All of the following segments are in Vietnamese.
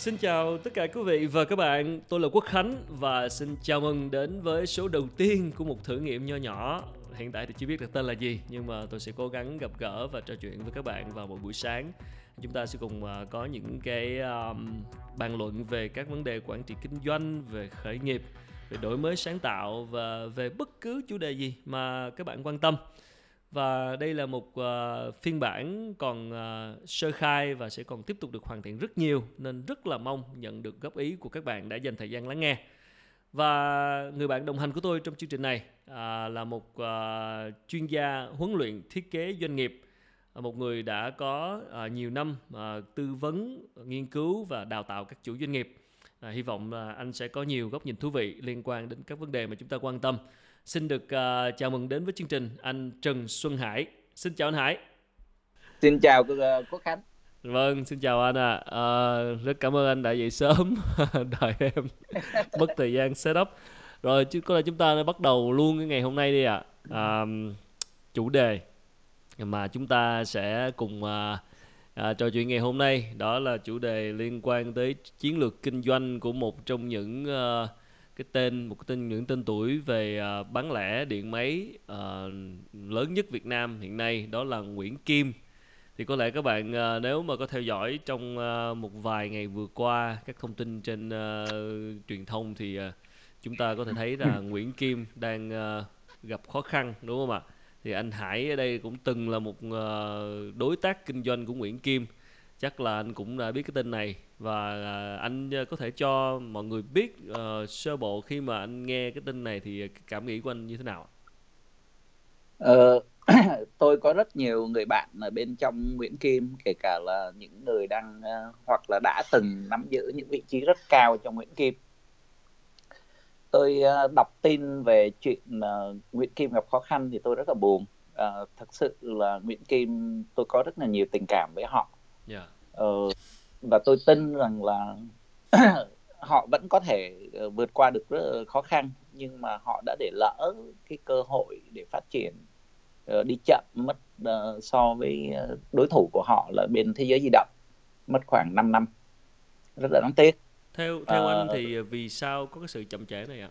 Xin chào tất cả quý vị và các bạn, tôi là Quốc Khánh và xin chào mừng đến với số đầu tiên của một thử nghiệm nho nhỏ. Hiện tại thì chưa biết được tên là gì nhưng mà tôi sẽ cố gắng gặp gỡ và trò chuyện với các bạn vào một buổi sáng. Chúng ta sẽ cùng à, có những cái um, bàn luận về các vấn đề quản trị kinh doanh, về khởi nghiệp, về đổi mới sáng tạo và về bất cứ chủ đề gì mà các bạn quan tâm và đây là một uh, phiên bản còn uh, sơ khai và sẽ còn tiếp tục được hoàn thiện rất nhiều nên rất là mong nhận được góp ý của các bạn đã dành thời gian lắng nghe. Và người bạn đồng hành của tôi trong chương trình này uh, là một uh, chuyên gia huấn luyện thiết kế doanh nghiệp à, một người đã có uh, nhiều năm uh, tư vấn nghiên cứu và đào tạo các chủ doanh nghiệp. Uh, hy vọng là anh sẽ có nhiều góc nhìn thú vị liên quan đến các vấn đề mà chúng ta quan tâm. Xin được uh, chào mừng đến với chương trình anh Trần Xuân Hải. Xin chào anh Hải. Xin chào uh, Quốc Khánh. Vâng, xin chào anh ạ. À. À, rất cảm ơn anh đã dậy sớm đợi em mất thời gian setup. Rồi chứ có lẽ chúng ta bắt đầu luôn cái ngày hôm nay đi ạ. À. À, chủ đề mà chúng ta sẽ cùng à, à, trò chuyện ngày hôm nay đó là chủ đề liên quan tới chiến lược kinh doanh của một trong những à, cái tên một cái tên những tên tuổi về uh, bán lẻ điện máy uh, lớn nhất Việt Nam hiện nay đó là Nguyễn Kim. Thì có lẽ các bạn uh, nếu mà có theo dõi trong uh, một vài ngày vừa qua các thông tin trên uh, truyền thông thì uh, chúng ta có thể thấy là Nguyễn Kim đang uh, gặp khó khăn đúng không ạ? Thì anh Hải ở đây cũng từng là một uh, đối tác kinh doanh của Nguyễn Kim chắc là anh cũng đã biết cái tên này và à, anh à, có thể cho mọi người biết uh, sơ bộ khi mà anh nghe cái tin này thì cảm nghĩ của anh như thế nào? Ờ, tôi có rất nhiều người bạn ở bên trong Nguyễn Kim kể cả là những người đang uh, hoặc là đã từng nắm giữ những vị trí rất cao trong Nguyễn Kim. Tôi uh, đọc tin về chuyện uh, Nguyễn Kim gặp khó khăn thì tôi rất là buồn. Uh, thật sự là Nguyễn Kim tôi có rất là nhiều tình cảm với họ. Yeah. Uh, và tôi tin rằng là họ vẫn có thể uh, vượt qua được rất khó khăn nhưng mà họ đã để lỡ cái cơ hội để phát triển uh, đi chậm mất uh, so với đối thủ của họ là bên thế giới di động mất khoảng 5 năm rất là đáng tiếc theo theo uh, anh thì vì sao có cái sự chậm trễ này ạ?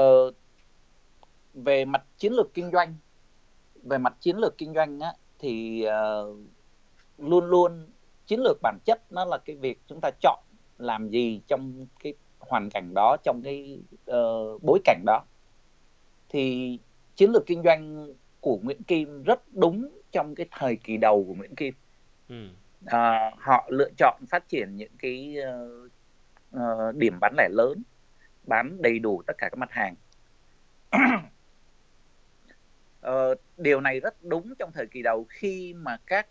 Uh, về mặt chiến lược kinh doanh về mặt chiến lược kinh doanh á, thì uh, luôn luôn chiến lược bản chất nó là cái việc chúng ta chọn làm gì trong cái hoàn cảnh đó trong cái uh, bối cảnh đó. Thì chiến lược kinh doanh của Nguyễn Kim rất đúng trong cái thời kỳ đầu của Nguyễn Kim. Ừ. à, họ lựa chọn phát triển những cái uh, uh, điểm bán lẻ lớn bán đầy đủ tất cả các mặt hàng. Uh, điều này rất đúng trong thời kỳ đầu khi mà các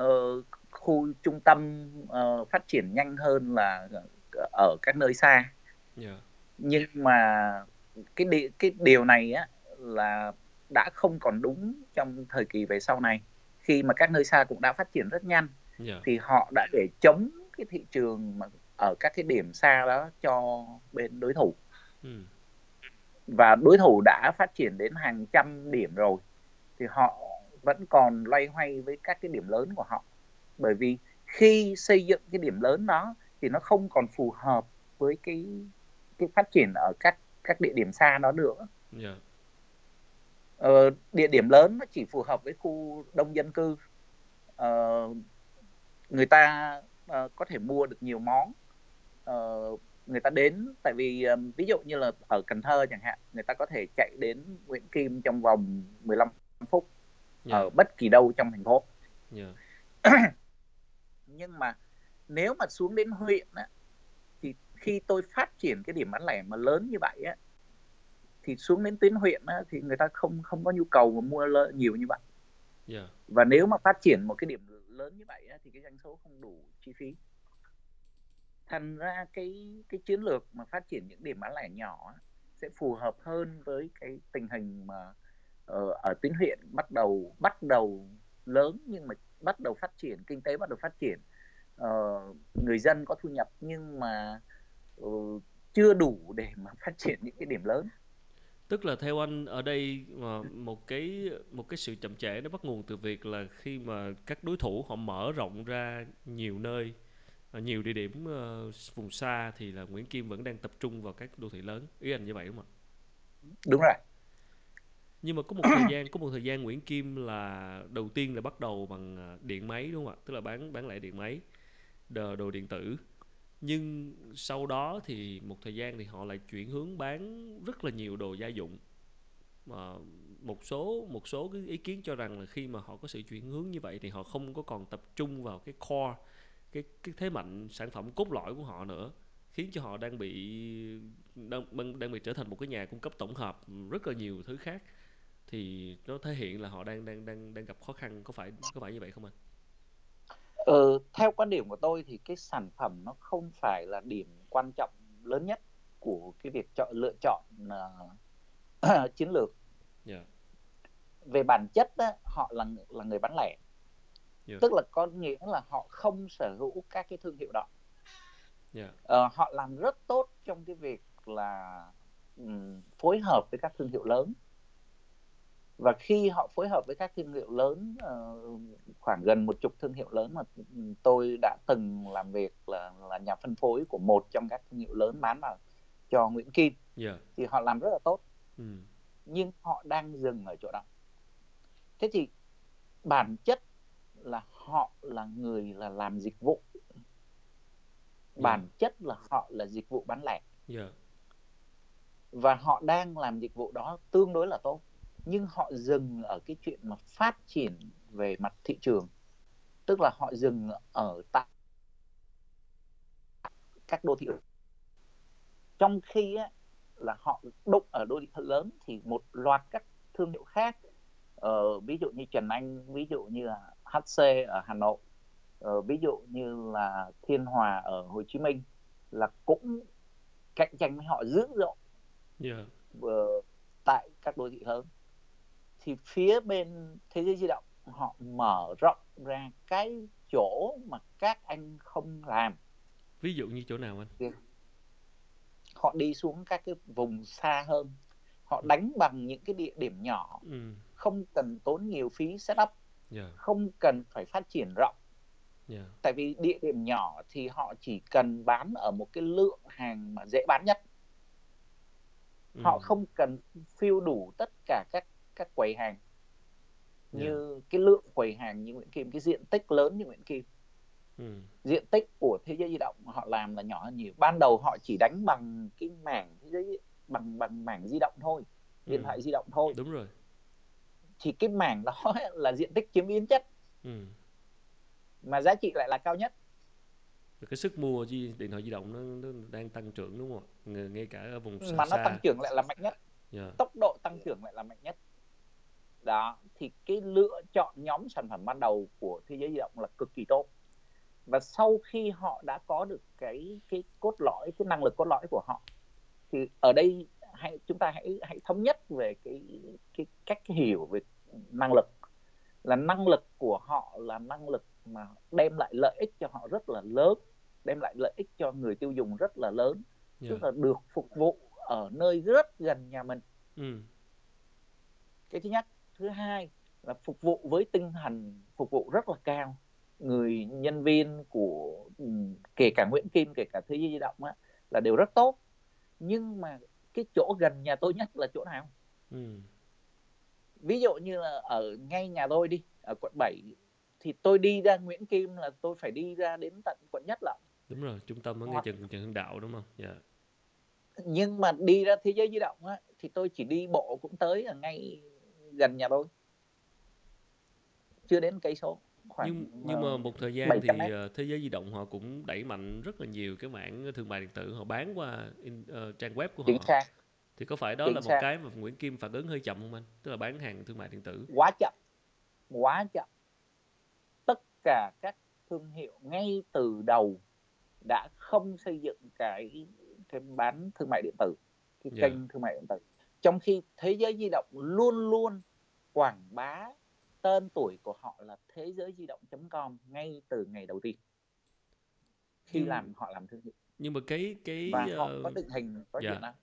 uh, khu trung tâm uh, phát triển nhanh hơn là ở các nơi xa yeah. Dạ. nhưng mà cái đi, cái điều này á là đã không còn đúng trong thời kỳ về sau này khi mà các nơi xa cũng đã phát triển rất nhanh yeah. Dạ. thì họ đã để chống cái thị trường mà ở các cái điểm xa đó cho bên đối thủ ừ. Và đối thủ đã phát triển đến hàng trăm điểm rồi thì họ vẫn còn loay hoay với các cái điểm lớn của họ bởi vì khi xây dựng cái điểm lớn đó thì nó không còn phù hợp với cái cái phát triển ở các các địa điểm xa đó nữa yeah. Dạ. ờ, địa điểm lớn nó chỉ phù hợp với khu đông dân cư ờ, người ta uh, có thể mua được nhiều món uh, người ta đến tại vì um, ví dụ như là ở Cần Thơ chẳng hạn người ta có thể chạy đến Nguyễn Kim trong vòng 15 phút yeah. Dạ. ở bất kỳ đâu trong thành phố yeah. Dạ. nhưng mà nếu mà xuống đến huyện á, thì khi tôi phát triển cái điểm bán lẻ mà lớn như vậy á, thì xuống đến tuyến huyện á, thì người ta không không có nhu cầu mà mua nhiều như vậy yeah. Dạ. và nếu mà phát triển một cái điểm lớn như vậy á, thì cái doanh số không đủ chi phí thành ra cái cái chiến lược mà phát triển những điểm bán lẻ nhỏ sẽ phù hợp hơn với cái tình hình mà ở, ở tuyến huyện bắt đầu bắt đầu lớn nhưng mà bắt đầu phát triển kinh tế bắt đầu phát triển. Ờ, người dân có thu nhập nhưng mà uh, chưa đủ để mà phát triển những cái điểm lớn. Tức là theo anh ở đây mà một cái một cái sự chậm trễ nó bắt nguồn từ việc là khi mà các đối thủ họ mở rộng ra nhiều nơi ở nhiều địa điểm uh, vùng xa thì là Nguyễn Kim vẫn đang tập trung vào các đô thị lớn. Ý anh như vậy đúng không ạ? Đúng rồi. Nhưng mà có một thời gian có một thời gian Nguyễn Kim là đầu tiên là bắt đầu bằng ờ, điện máy đúng không ạ? Tức là bán bán lẻ điện máy đồ, đồ điện tử. Nhưng sau đó thì một thời gian thì họ lại chuyển hướng bán rất là nhiều đồ gia dụng. Mà một số một số cái ý kiến cho rằng là khi mà họ có sự chuyển hướng như vậy thì họ không có còn tập trung vào cái core cái cái thế mạnh sản phẩm cốt lõi của họ nữa khiến cho họ đang bị đang đang bị trở thành một cái nhà cung cấp tổng hợp rất là nhiều thứ khác thì nó thể hiện là họ đang đang đang đang gặp khó khăn có phải có phải như vậy không anh? Ờ, theo quan điểm của tôi thì cái sản phẩm nó không phải là điểm quan trọng lớn nhất của cái việc chọn lựa chọn uh, chiến lược. Yeah. Về bản chất đó, họ là là người bán lẻ. Yeah. Tức là có nghĩa là họ không sở hữu các cái thương hiệu đó. Yeah. Uh, họ làm rất tốt trong cái việc là um, phối hợp với các thương hiệu lớn và khi họ phối hợp với các thương hiệu lớn uh, khoảng gần một chục thương hiệu lớn mà tôi đã từng làm việc là là nhà phân phối của một trong các thương hiệu lớn bán vào cho Nguyễn Kim yeah. thì họ làm rất là tốt ừ. nhưng họ đang dừng ở chỗ đó thế thì bản chất là họ là người là làm dịch vụ. Bản yeah. chất là họ là dịch vụ bán lẻ. Yeah. và họ đang làm dịch vụ đó tương đối là tốt. Nhưng họ dừng ở cái chuyện mà phát triển về mặt thị trường. Tức là họ dừng ở tại các đô thị trong khi á, là họ đụng ở đô thị lớn thì một loạt các thương hiệu khác. Uh, ví dụ như Trần Anh ví dụ như là HC ở Hà Nội. Uh, ví dụ như là Thiên Hòa ở Hồ Chí Minh là cũng cạnh tranh với họ dữ dội yeah. uh, tại các đô thị lớn. Thì phía bên thế giới di động họ mở rộng ra cái chỗ mà các anh không làm. Ví dụ như chỗ nào anh? Họ đi xuống các cái vùng xa hơn. Họ đánh bằng những cái địa điểm nhỏ. Ừ. không cần tốn nhiều phí setup yeah. không cần phải phát triển rộng yeah. tại vì địa điểm nhỏ thì họ chỉ cần bán ở một cái lượng hàng mà dễ bán nhất ừ. họ không cần phiêu đủ tất cả các các quầy hàng như yeah. cái lượng quầy hàng như Nguyễn Kim cái diện tích lớn như Nguyễn Kim ừ. diện tích của thế giới di động họ làm là nhỏ hơn nhiều ban đầu họ chỉ đánh bằng cái mảng thế giới bằng bằng mảng di động thôi điện ừ. thoại di động thôi đúng rồi thì cái mảng đó là diện tích chiếm biến chất ừ. mà giá trị lại là cao nhất cái sức mua điện thoại di động nó, nó đang tăng trưởng đúng không ạ ngay cả ở vùng xa mà nó xa. tăng trưởng lại là mạnh nhất yeah. tốc độ tăng trưởng lại là mạnh nhất đó thì cái lựa chọn nhóm sản phẩm ban đầu của thế giới di động là cực kỳ tốt và sau khi họ đã có được cái cái cốt lõi cái năng lực cốt lõi của họ thì ở đây hãy chúng ta hãy hãy thống nhất về cái cái cách hiểu về năng lực. Là năng lực của họ là năng lực mà đem lại lợi ích cho họ rất là lớn đem lại lợi ích cho người tiêu dùng rất là lớn yeah. tức là được phục vụ ở nơi rất gần nhà mình. Ừ. cái thứ nhất. Thứ hai là phục vụ với tinh thần phục vụ rất là cao. Người nhân viên của ừ, kể cả Nguyễn Kim kể cả Thế giới di động á, là đều rất tốt. Nhưng mà cái chỗ gần nhà tôi nhất là chỗ nào? Ừ. ví dụ như là ở ngay nhà tôi đi ở quận 7 thì tôi đi ra Nguyễn Kim là tôi phải đi ra đến tận quận nhất lận. Đúng rồi trung tâm ở ngay Trần Trần Hưng Đạo đúng không? Dạ. Yeah. nhưng mà đi ra thế giới di động á, thì tôi chỉ đi bộ cũng tới ở ngay gần nhà tôi. Chưa đến cây số khoảng nhưng nhưng mà một thời gian thì mét. Ờ, thế giới di động họ cũng đẩy mạnh rất là nhiều cái mảng thương mại điện tử họ bán qua in, uh, trang web của họ xác. thì có phải đó Chính là một xác. cái mà Nguyễn Kim phản ứng hơi chậm không anh tức là bán hàng thương mại điện tử quá chậm quá chậm tất cả các thương hiệu ngay từ đầu đã không xây dựng cái cái bán thương mại điện tử cái yeah. Dạ. kênh thương mại điện tử trong khi thế giới di động luôn luôn quảng bá tên tuổi của họ là thế giới di động.com ngay từ ngày đầu tiên. Khi nhưng, làm họ làm thương hiệu. nhưng mà cái cái và họ có định hình có dạ. đó.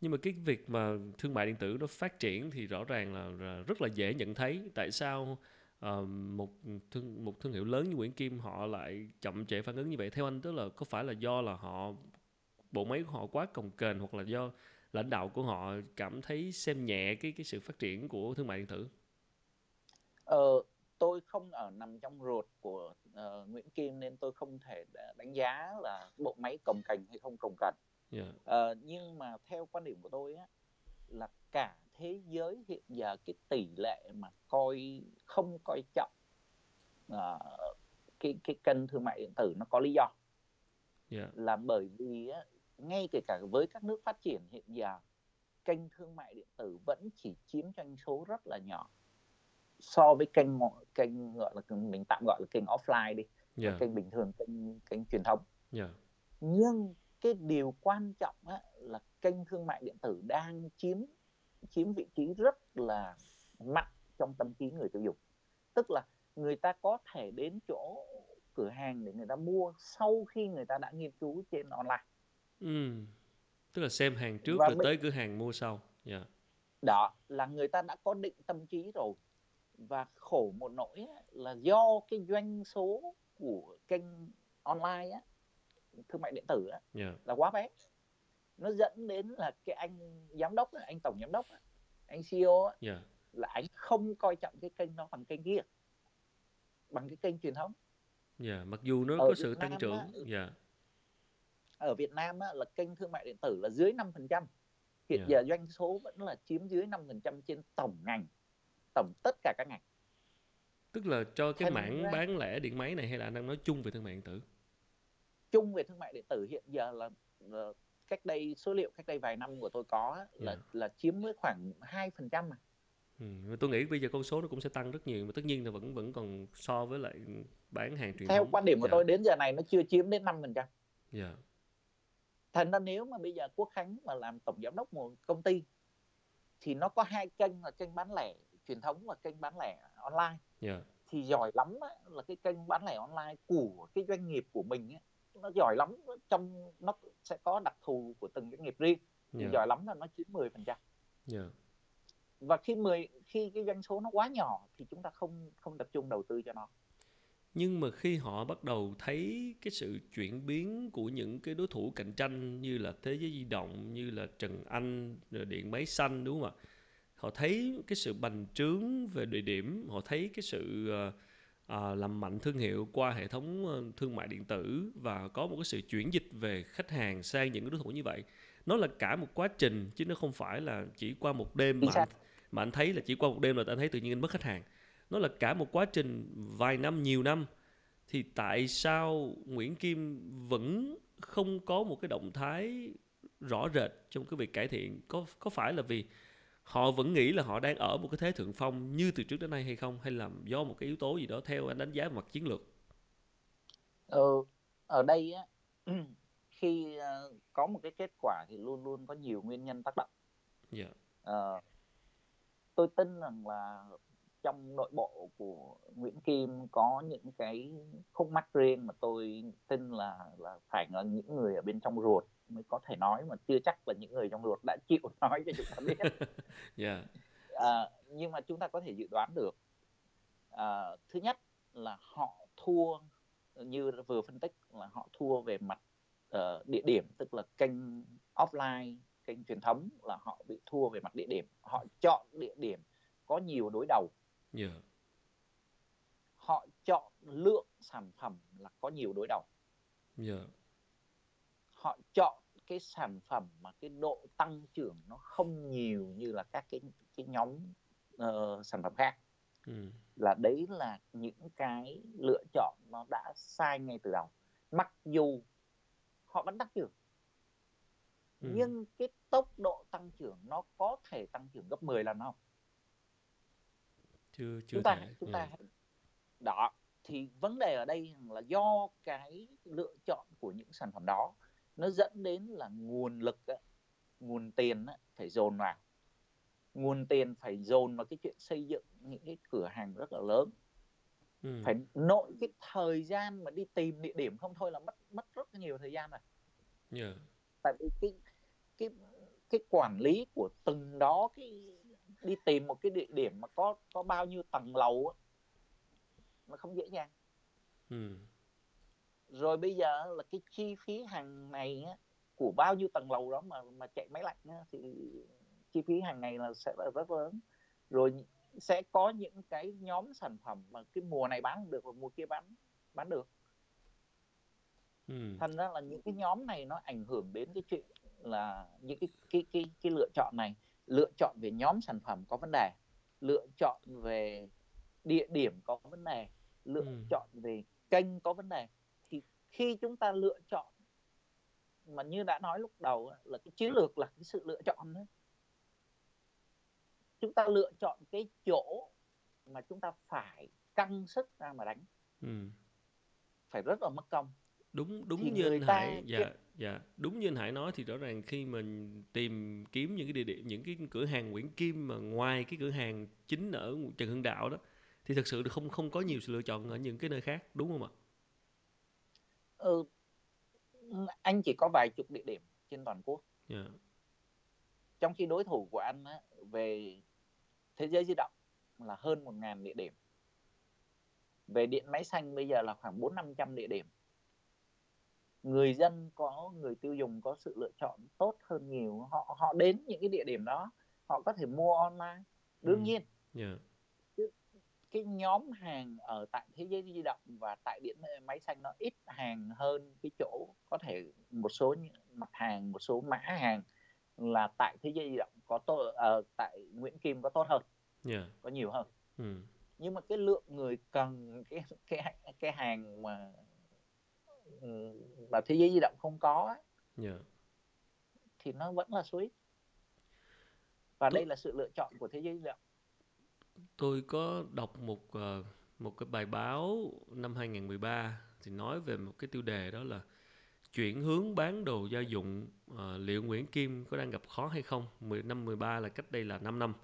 Nhưng mà cái việc mà thương mại điện tử nó phát triển thì rõ ràng là, là rất là dễ nhận thấy. Tại sao uh, một thương một thương hiệu lớn như Nguyễn Kim họ lại chậm trễ phản ứng như vậy? Theo anh tức là có phải là do là họ bộ máy của họ quá cồng kềnh hoặc là do lãnh đạo của họ cảm thấy xem nhẹ cái cái sự phát triển của thương mại điện tử? Ờ, tôi không ở nằm trong ruột của uh, Nguyễn Kim nên tôi không thể đánh giá là bộ máy cồng kềnh hay không cồng kềnh. Yeah. Uh, nhưng mà theo quan điểm của tôi á là cả thế giới hiện giờ cái tỷ lệ mà coi không coi trọng uh, cái cái kênh thương mại điện tử nó có lý do. Yeah. Là bởi vì á, ngay kể cả với các nước phát triển hiện giờ kênh thương mại điện tử vẫn chỉ chiếm doanh số rất là nhỏ so với kênh kênh gọi là mình tạm gọi là kênh offline đi yeah. kênh bình thường kênh kênh truyền thống yeah. nhưng cái điều quan trọng á, là kênh thương mại điện tử đang chiếm chiếm vị trí rất là mạnh trong tâm trí người tiêu dùng tức là người ta có thể đến chỗ cửa hàng để người ta mua sau khi người ta đã nghiên cứu trên online ừ. tức là xem hàng trước Và rồi tới cửa hàng mua sau yeah. Dạ. đó là người ta đã có định tâm trí rồi và khổ một nỗi là do cái doanh số của kênh online á, thương mại điện tử á, yeah. Dạ. là quá bé nó dẫn đến là cái anh giám đốc anh tổng giám đốc anh CEO yeah. Dạ. là anh không coi trọng cái kênh đó bằng kênh kia bằng cái kênh truyền thống yeah, mặc dù nó ở có sự tăng trưởng á, yeah. ở Việt Nam á, là kênh thương mại điện tử là dưới 5% hiện yeah. giờ doanh số vẫn là chiếm dưới 5% trên tổng ngành tổng tất cả các ngành tức là cho cái Thành mảng ra... bán lẻ điện máy này hay là anh đang nói chung về thương mại điện tử chung về thương mại điện tử hiện giờ là, là cách đây số liệu cách đây vài năm của tôi có là yeah. là chiếm mới khoảng hai phần trăm mà Ừ, tôi nghĩ bây giờ con số nó cũng sẽ tăng rất nhiều mà tất nhiên là vẫn vẫn còn so với lại bán hàng truyền theo thống. quan điểm của yeah. tôi đến giờ này nó chưa chiếm đến 5% phần trăm yeah. thành ra nếu mà bây giờ Quốc Khánh mà làm tổng giám đốc một công ty thì nó có hai kênh là kênh bán lẻ truyền thống và kênh bán lẻ online yeah. thì giỏi lắm á, là cái kênh bán lẻ online của cái doanh nghiệp của mình á, nó giỏi lắm trong nó sẽ có đặc thù của từng doanh nghiệp riêng yeah. giỏi lắm là nó chiếm 10 phần trăm yeah. và khi 10 khi cái doanh số nó quá nhỏ thì chúng ta không không tập trung đầu tư cho nó nhưng mà khi họ bắt đầu thấy cái sự chuyển biến của những cái đối thủ cạnh tranh như là thế giới di động như là trần anh rồi điện máy xanh đúng không ạ họ thấy cái sự bành trướng về địa điểm họ thấy cái sự à, làm mạnh thương hiệu qua hệ thống ờ, thương mại điện tử và có một cái sự chuyển dịch về khách hàng sang những cái đối thủ như vậy. Nó là cả một quá trình chứ nó không phải là chỉ qua một đêm mà anh, mà anh thấy là chỉ qua một đêm là anh thấy tự nhiên anh mất khách hàng. Nó là cả một quá trình vài năm nhiều năm. Thì tại sao Nguyễn Kim vẫn không có một cái động thái rõ rệt trong cái việc cải thiện? Có có phải là vì họ vẫn nghĩ là họ đang ở một cái thế thượng phong như từ trước đến nay hay không hay là do một cái yếu tố gì đó theo anh đánh giá mặt chiến lược ờ, ở đây á khi uh, có một cái kết quả thì luôn luôn có nhiều nguyên nhân tác động yeah. Dạ. uh, tôi tin rằng là trong nội bộ của Nguyễn Kim có những cái khúc mắc riêng mà tôi tin là là phải là những người ở bên trong ruột mới có thể nói mà chưa chắc là những người trong ruột đã chịu nói cho chúng ta biết. Yeah. à, nhưng mà chúng ta có thể dự đoán được à, thứ nhất là họ thua như vừa phân tích là họ thua về mặt uh, địa điểm tức là kênh offline kênh truyền thống là họ bị thua về mặt địa điểm. Họ chọn địa điểm có nhiều đối đầu yeah. họ chọn lượng sản phẩm là có nhiều đối đầu yeah họ chọn cái sản phẩm mà cái độ tăng trưởng nó không nhiều như là các cái cái nhóm uh, sản phẩm khác ừ. là đấy là những cái lựa chọn nó đã sai ngay từ đầu mặc dù họ vẫn tăng trưởng ừ. nhưng cái tốc độ tăng trưởng nó có thể tăng trưởng gấp 10 lần không chưa chưa chúng ta thể. chúng ta. Ừ. đó thì vấn đề ở đây là do cái lựa chọn của những sản phẩm đó nó dẫn đến là nguồn lực nguồn tiền phải dồn vào nguồn tiền phải dồn vào cái chuyện xây dựng những cái cửa hàng rất là lớn ừ. phải nội cái thời gian mà đi tìm địa điểm không thôi là mất mất rất nhiều thời gian rồi yeah. tại vì cái cái cái quản lý của từng đó cái đi tìm một cái địa điểm mà có có bao nhiêu tầng lầu nó không dễ dàng ừ. rồi bây giờ là cái chi phí hàng ngày á, của bao nhiêu tầng lầu đó mà mà chạy máy lạnh á, thì chi phí hàng ngày là sẽ là rất lớn rồi sẽ có những cái nhóm sản phẩm mà cái mùa này bán được và mùa kia bán bán được Ừ. thành ra là những cái nhóm này nó ảnh hưởng đến cái chuyện là những cái cái cái cái lựa chọn này lựa chọn về nhóm sản phẩm có vấn đề lựa chọn về địa điểm có vấn đề lựa Ừ. chọn về kênh có vấn đề. Thì khi chúng ta lựa chọn mà như đã nói lúc đầu là cái chiến lược là cái sự lựa chọn đấy chúng ta lựa chọn cái chỗ mà chúng ta phải căng sức ra mà đánh. Ừ. phải rất là mất công. Đúng đúng Thì như người anh ta Hải dạ. cái- dạ đúng như anh Hải nói thì rõ ràng khi mình tìm kiếm những cái địa điểm những cái cửa hàng Nguyễn Kim mà ngoài cái cửa hàng chính ở Trần Hưng Đạo đó thì thật sự không không có nhiều sự lựa chọn ở những cái nơi khác đúng không ạ? ừ, anh chỉ có vài chục địa điểm trên toàn quốc Dạ. trong khi đối thủ của anh á, về thế giới di động là hơn 1.000 địa điểm về điện máy xanh bây giờ là khoảng 4 500 địa điểm người dân có người tiêu dùng có sự lựa chọn tốt hơn nhiều họ họ đến những cái địa điểm đó họ có thể mua online đương Ừ. nhiên Dạ. cái nhóm hàng ở tại thế giới di động và tại điện máy xanh nó ít hàng hơn cái chỗ có thể một số mặt hàng một số mã hàng là tại thế giới di động có tốt ờ, tại Nguyễn Kim có tốt hơn Dạ. có nhiều hơn Ừ. nhưng mà cái lượng người cần cái cái cái hàng mà ừ, mà thế giới di động không có á, Dạ. thì nó vẫn là ít và Tốt. đây là sự lựa chọn của thế giới di động Tôi có đọc một ờ, một cái bài báo năm 2013 thì nói về một cái tiêu đề đó là chuyển hướng bán đồ gia dụng ờ, liệu Nguyễn Kim có đang gặp khó hay không? 10 năm 13 là cách đây là 5 năm.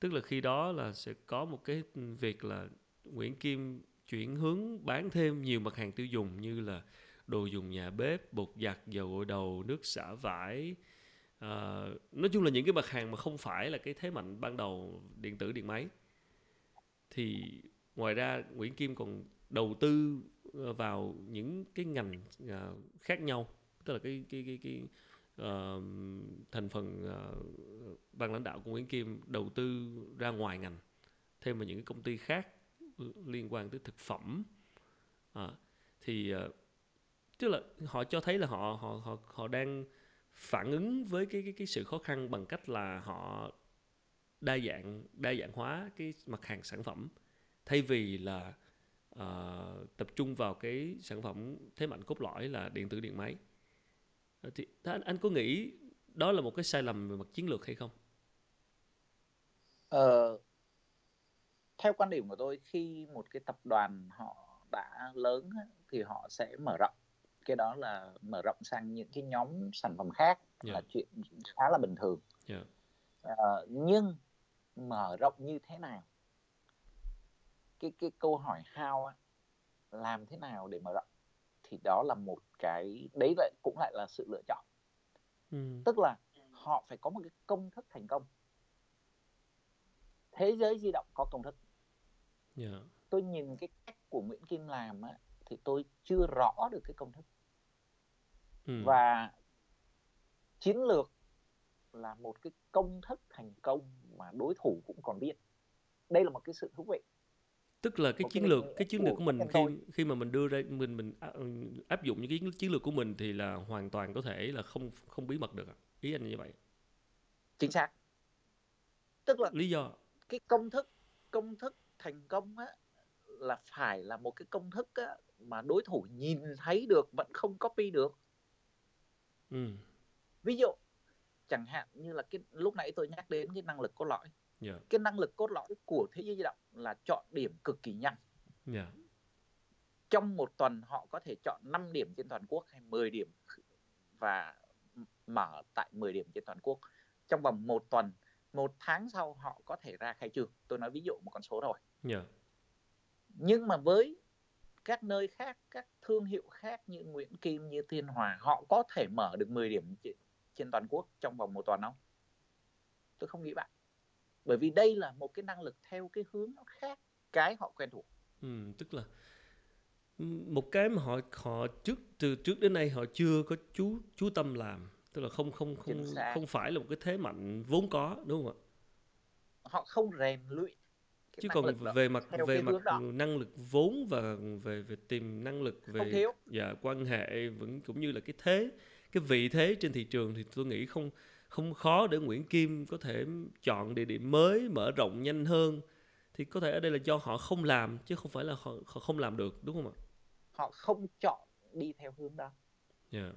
Tức là khi đó là sẽ có một cái việc là Nguyễn Kim chuyển hướng bán thêm nhiều mặt hàng tiêu dùng như là đồ dùng nhà bếp, bột giặt, dầu gội đầu, nước xả vải. à, nói chung là những cái mặt hàng mà không phải là cái thế mạnh ban đầu điện tử điện máy. Thì ngoài ra Nguyễn Kim còn đầu tư ờ, vào những cái ngành ờ, khác nhau, tức là cái cái cái cái uh, thành phần uh, ban lãnh đạo của Nguyễn Kim đầu tư ra ngoài ngành thêm vào những cái công ty khác liên quan tới thực phẩm à, thì à, tức là họ cho thấy là họ họ họ họ đang phản ứng với cái cái cái sự khó khăn bằng cách là họ đa dạng đa dạng hóa cái mặt hàng sản phẩm thay vì là uh, tập trung vào cái sản phẩm thế mạnh cốt lõi là điện tử điện máy à, thì anh, anh có nghĩ đó là một cái sai lầm về mặt chiến lược hay không? Ờ, theo quan điểm của tôi khi một cái tập đoàn họ đã lớn thì họ sẽ mở rộng. Cái đó là mở rộng sang những cái nhóm sản phẩm khác Dạ. là chuyện khá là bình thường. Dạ. Ờ, nhưng mở rộng như thế nào? Cái cái câu hỏi how á, làm thế nào để mở rộng? Thì đó là một cái đấy lại cũng lại là sự lựa chọn. Ừ. tức là họ phải có một cái công thức thành công. Thế giới di động có công thức Dạ. tôi nhìn cái cách của Nguyễn Kim làm á thì tôi chưa rõ được cái công thức. Ừ. và chiến lược là một cái công thức thành công mà đối thủ cũng còn biết. Đây là một cái sự thú vị. Tức là cái một chiến cái lược cái chiến lược của mình khi nhân khi mà mình đưa ra mình mình áp, áp dụng những cái chiến lược của mình thì là hoàn toàn có thể là không không bí mật được ý anh như vậy. Chính xác. Tức là lý do. cái công thức công thức thành công á là phải là một cái công thức á, mà đối thủ nhìn thấy được vẫn không copy được. Ừ. Ví dụ chẳng hạn như là cái lúc nãy tôi nhắc đến cái năng lực cốt lõi. Dạ. Cái năng lực cốt lõi của thế giới di động là chọn điểm cực kỳ nhanh. Dạ. Trong một tuần họ có thể chọn 5 điểm trên toàn quốc hay 10 điểm và mở tại 10 điểm trên toàn quốc. Trong vòng một tuần một tháng sau họ có thể ra khai trương. Tôi nói ví dụ một con số rồi dạ. Nhưng mà với các nơi khác các thương hiệu khác như Nguyễn Kim như Thiên Hòa họ có thể mở được 10 điểm trên, trên toàn quốc trong vòng một tuần không? Tôi không nghĩ bạn bởi vì đây là một cái năng lực theo cái hướng nó khác cái họ quen thuộc. Ừ, tức là một cái mà họ họ trước từ trước đến nay họ chưa có chú chú tâm làm tức là không không không không phải là một cái thế mạnh vốn có đúng không ạ họ không rèn luyện chứ còn về mặt về mặt năng lực vốn và về về tìm năng lực về dạ quan hệ vẫn cũng như là cái thế cái vị thế trên thị trường thì tôi nghĩ không không khó để Nguyễn Kim có thể chọn địa điểm mới mở rộng nhanh hơn thì có thể ở đây là do họ không làm chứ không phải là họ, họ không làm được đúng không ạ? Họ không chọn đi theo hướng đó. Yeah.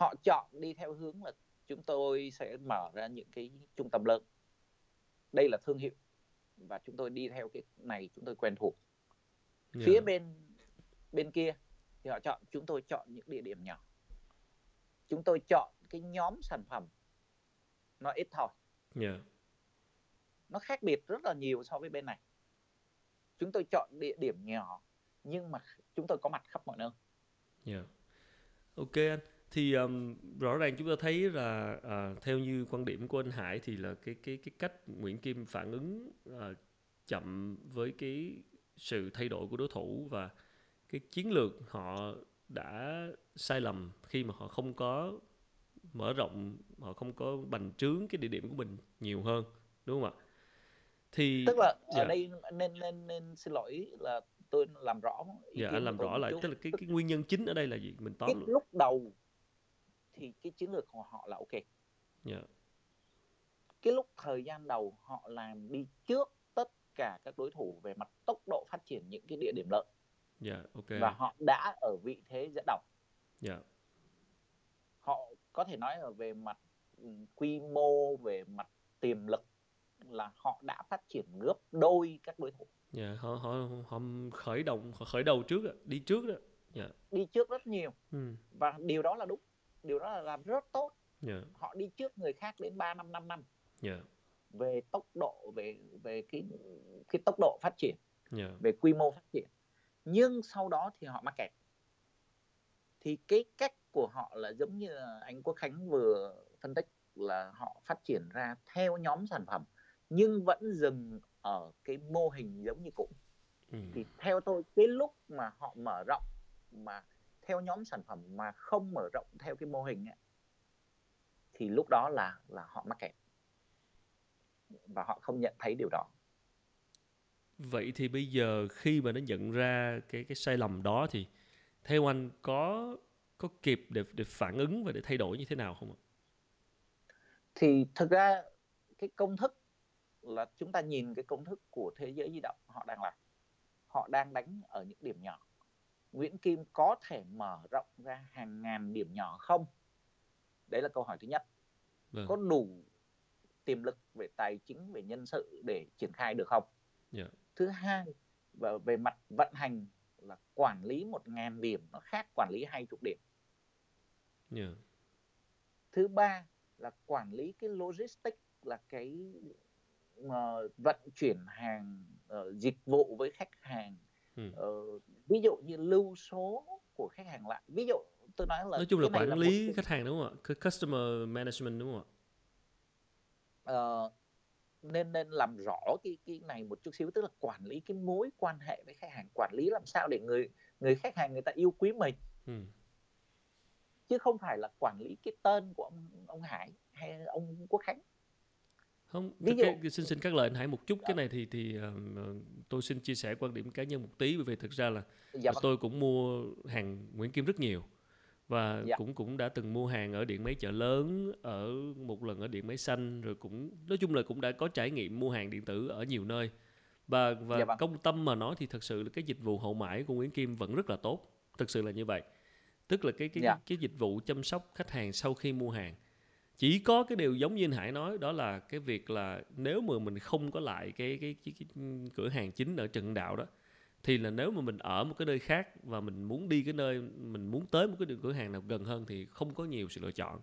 Dạ. Họ chọn đi theo hướng là chúng tôi sẽ mở ra những cái trung tâm lớn. Đây là thương hiệu và chúng tôi đi theo cái này chúng tôi quen thuộc. Yeah. Dạ. Phía bên bên kia thì họ chọn chúng tôi chọn những địa điểm nhỏ. Chúng tôi chọn cái nhóm sản phẩm nó ít thôi. Yeah. Dạ nó khác biệt rất là nhiều so với bên này chúng tôi chọn địa điểm nhỏ nhưng mà chúng tôi có mặt khắp mọi nơi yeah. ok anh thì um, rõ ràng chúng ta thấy là uh, theo như quan điểm của anh Hải thì là cái cái cái cách Nguyễn Kim phản ứng uh, chậm với cái sự thay đổi của đối thủ và cái chiến lược họ đã sai lầm khi mà họ không có mở rộng họ không có bành trướng cái địa điểm của mình nhiều hơn đúng không ạ? Thì tức là dạ. ở đây nên nên nên xin lỗi là tôi làm rõ dạ anh làm rõ lại tức là cái cái nguyên nhân chính ở đây là gì? Mình tóm cái lúc đầu thì cái chiến lược của họ là ok dạ cái lúc thời gian đầu họ làm đi trước tất cả các đối thủ về mặt tốc độ phát triển những cái địa điểm lợi dạ ok và họ đã ở vị thế dẫn đầu dạ họ có thể nói ở về mặt ừ, quy mô về mặt tiềm lực là họ đã phát triển gấp đôi các đối thủ. Dạ, yeah, họ họ họ khởi động họ khởi đầu trước đi trước đó. Yeah. Đi trước rất nhiều. Ừ. Và điều đó là đúng. Điều đó là làm rất tốt. Dạ. Yeah. Họ đi trước người khác đến 3 năm 5 năm. Dạ. Yeah. Về tốc độ về về cái cái tốc độ phát triển. Yeah. Về quy mô phát triển. Nhưng sau đó thì họ mắc kẹt. Thì cái cách của họ là giống như anh Quốc Khánh vừa phân tích là họ phát triển ra theo nhóm sản phẩm nhưng vẫn dừng ở cái mô hình giống như cũ ừ. thì theo tôi cái lúc mà họ mở rộng mà theo nhóm sản phẩm mà không mở rộng theo cái mô hình ấy, thì lúc đó là là họ mắc kẹt. Và họ không nhận thấy điều đó. Vậy thì bây giờ khi mà nó nhận ra cái cái sai lầm đó thì theo anh có có kịp để để phản ứng và để thay đổi như thế nào không ạ? Thì thực ra cái công thức là chúng ta nhìn cái công thức của thế giới di động họ đang làm. Họ đang đánh ở những điểm nhỏ Nguyễn Kim có thể mở rộng ra hàng ngàn điểm nhỏ không đấy là câu hỏi thứ nhất vâng. có đủ tiềm lực về tài chính về nhân sự để triển khai được không yeah. Dạ. thứ hai và về mặt vận hành là quản lý một ngàn điểm nó khác quản lý hai chục điểm yeah. thứ ba là quản lý cái logistics là cái uh, vận chuyển hàng uh, dịch vụ với khách hàng ừ. uh, ví dụ như lưu số của khách hàng lại ví dụ tôi nói là nói chung là quản lý một... khách hàng đúng không ạ customer management đúng không ạ uh, nên nên làm rõ cái cái này một chút xíu tức là quản lý cái mối quan hệ với khách hàng quản lý làm sao để người người khách hàng người ta yêu quý mình ừ. chứ không phải là quản lý cái tên của ông ông Hải hay ông Quốc Khánh không ví dụ cái, xin xin các lời anh Hải một chút cái này thì thì uh, tôi xin chia sẻ quan điểm cá nhân một tí bởi vì thực ra là dạ. Vâng. tôi cũng mua hàng Nguyễn Kim rất nhiều và dạ. cũng cũng đã từng mua hàng ở điện máy chợ lớn ở một lần ở điện máy xanh rồi cũng nói chung là cũng đã có trải nghiệm mua hàng điện tử ở nhiều nơi và và dạ vâng. công tâm mà nói thì thật sự là cái dịch vụ hậu mãi của Nguyễn Kim vẫn rất là tốt thực sự là như vậy tức là cái cái dạ. cái, cái dịch vụ chăm sóc khách hàng sau khi mua hàng chỉ có cái điều giống như anh Hải nói đó là cái việc là nếu mà mình không có lại cái cái, cái, cái cửa hàng chính ở Trần Đạo đó thì là nếu mà mình ở một cái nơi khác và mình muốn đi cái nơi mình muốn tới một cái cửa hàng nào gần hơn thì không có nhiều sự lựa chọn.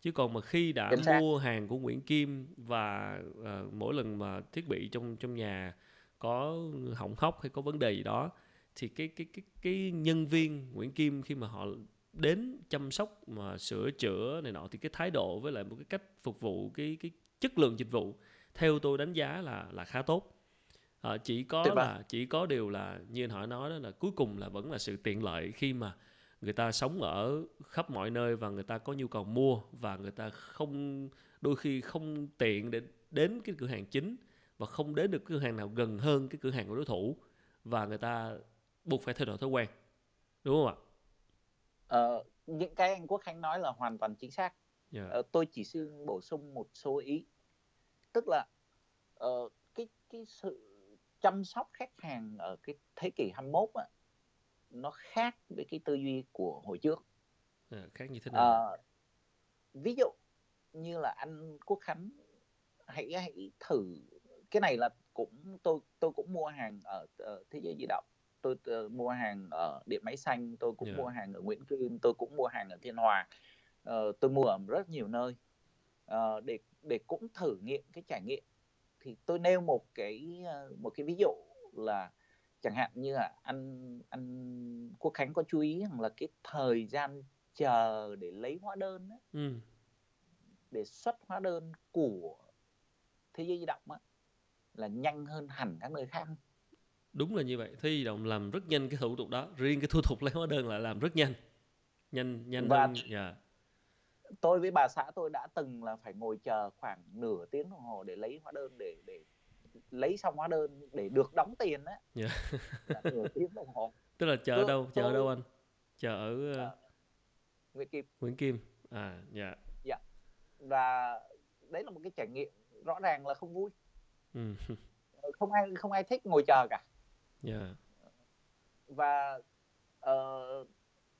Chứ còn mà khi đã mua hàng của Nguyễn Kim và uh, mỗi lần mà thiết bị trong trong nhà có hỏng hóc hay có vấn đề gì đó thì cái cái cái cái nhân viên Nguyễn Kim khi mà họ đến chăm sóc mà sửa chữa này nọ thì cái thái độ với lại một cái cách phục vụ cái cái chất lượng dịch vụ theo tôi đánh giá là là khá tốt. Ờ, chỉ có vời. là chỉ có điều là như anh hỏi nói đó là cuối cùng là vẫn là sự tiện lợi khi mà người ta sống ở khắp mọi nơi và người ta có nhu cầu mua và người ta không đôi khi không tiện để đến cái cửa hàng chính và không đến được cửa hàng nào gần hơn cái cửa hàng của đối thủ và người ta buộc phải thay đổi thói quen. Đúng không ạ? Ờ, những cái anh Quốc Khánh nói là hoàn toàn chính xác Dạ. Ờ, tôi chỉ xin bổ sung một số ý tức là ờ, cái cái sự chăm sóc khách hàng ở cái thế kỷ 21 á, nó khác với cái tư duy của hồi trước Dạ, khác như thế nào? Ờ, ví dụ như là anh Quốc Khánh hãy hãy thử cái này là cũng tôi tôi cũng mua hàng ở, ở thế giới di động tôi ờ, mua hàng ở điện máy xanh tôi cũng Dạ. mua hàng ở Nguyễn Kim tôi cũng mua hàng ở Thiên Hòa Ờ, tôi mua ở rất nhiều nơi Ờ, để để cũng thử nghiệm cái trải nghiệm thì tôi nêu một cái ờ, một cái ví dụ là chẳng hạn như là anh anh Quốc Khánh có chú ý rằng là cái thời gian chờ để lấy hóa đơn á, Ừ. để xuất hóa đơn của thế giới di động á, là nhanh hơn hẳn các nơi khác Đúng là như vậy. Thế di động làm rất nhanh cái thủ tục đó. Riêng cái thủ tục lấy hóa đơn là làm rất nhanh. Nhanh nhanh Và- hơn. Dạ. tôi với bà xã tôi đã từng là phải ngồi chờ khoảng nửa tiếng đồng hồ để lấy hóa đơn để để lấy xong hóa đơn để được đóng tiền á Dạ. là nửa tiếng đồng hồ Tức là chờ ở Tôi- đâu? Chờ ở tôi- đâu anh? Chờ ở ờ, Ờ. Nguyễn Kim Nguyễn Kim. À dạ. và đấy là một cái trải nghiệm rõ ràng là không vui Ừ. không ai không ai thích ngồi chờ cả Dạ. và ờ,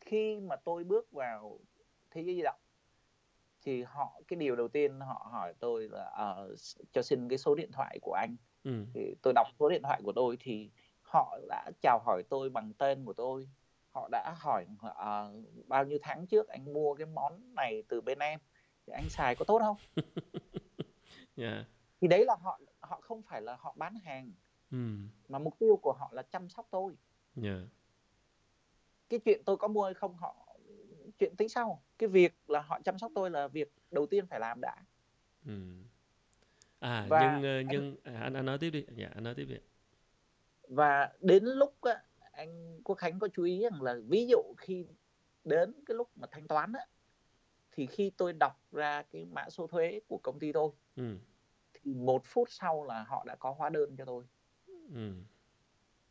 khi mà tôi bước vào thế giới di động thì họ cái điều đầu tiên họ hỏi tôi là ờ, cho xin cái số điện thoại của anh Ừ. thì tôi đọc số điện thoại của tôi thì họ đã chào hỏi tôi bằng tên của tôi họ đã hỏi ờ, bao nhiêu tháng trước anh mua cái món này từ bên em thì anh xài có tốt không Dạ. thì đấy là họ họ không phải là họ bán hàng Ừ. mà mục tiêu của họ là chăm sóc tôi Dạ. cái chuyện tôi có mua hay không họ chuyện tính sau cái việc là họ chăm sóc tôi là việc đầu tiên phải làm đã Ừ. À Và nhưng ờ, anh- nhưng à, anh anh nói tiếp đi. Dạ anh nói tiếp đi. và đến lúc á, anh Quốc Khánh có chú ý rằng là ví dụ khi đến cái lúc mà thanh toán á, thì khi tôi đọc ra cái mã số thuế của công ty tôi Ừ. thì một phút sau là họ đã có hóa đơn cho tôi Ừ.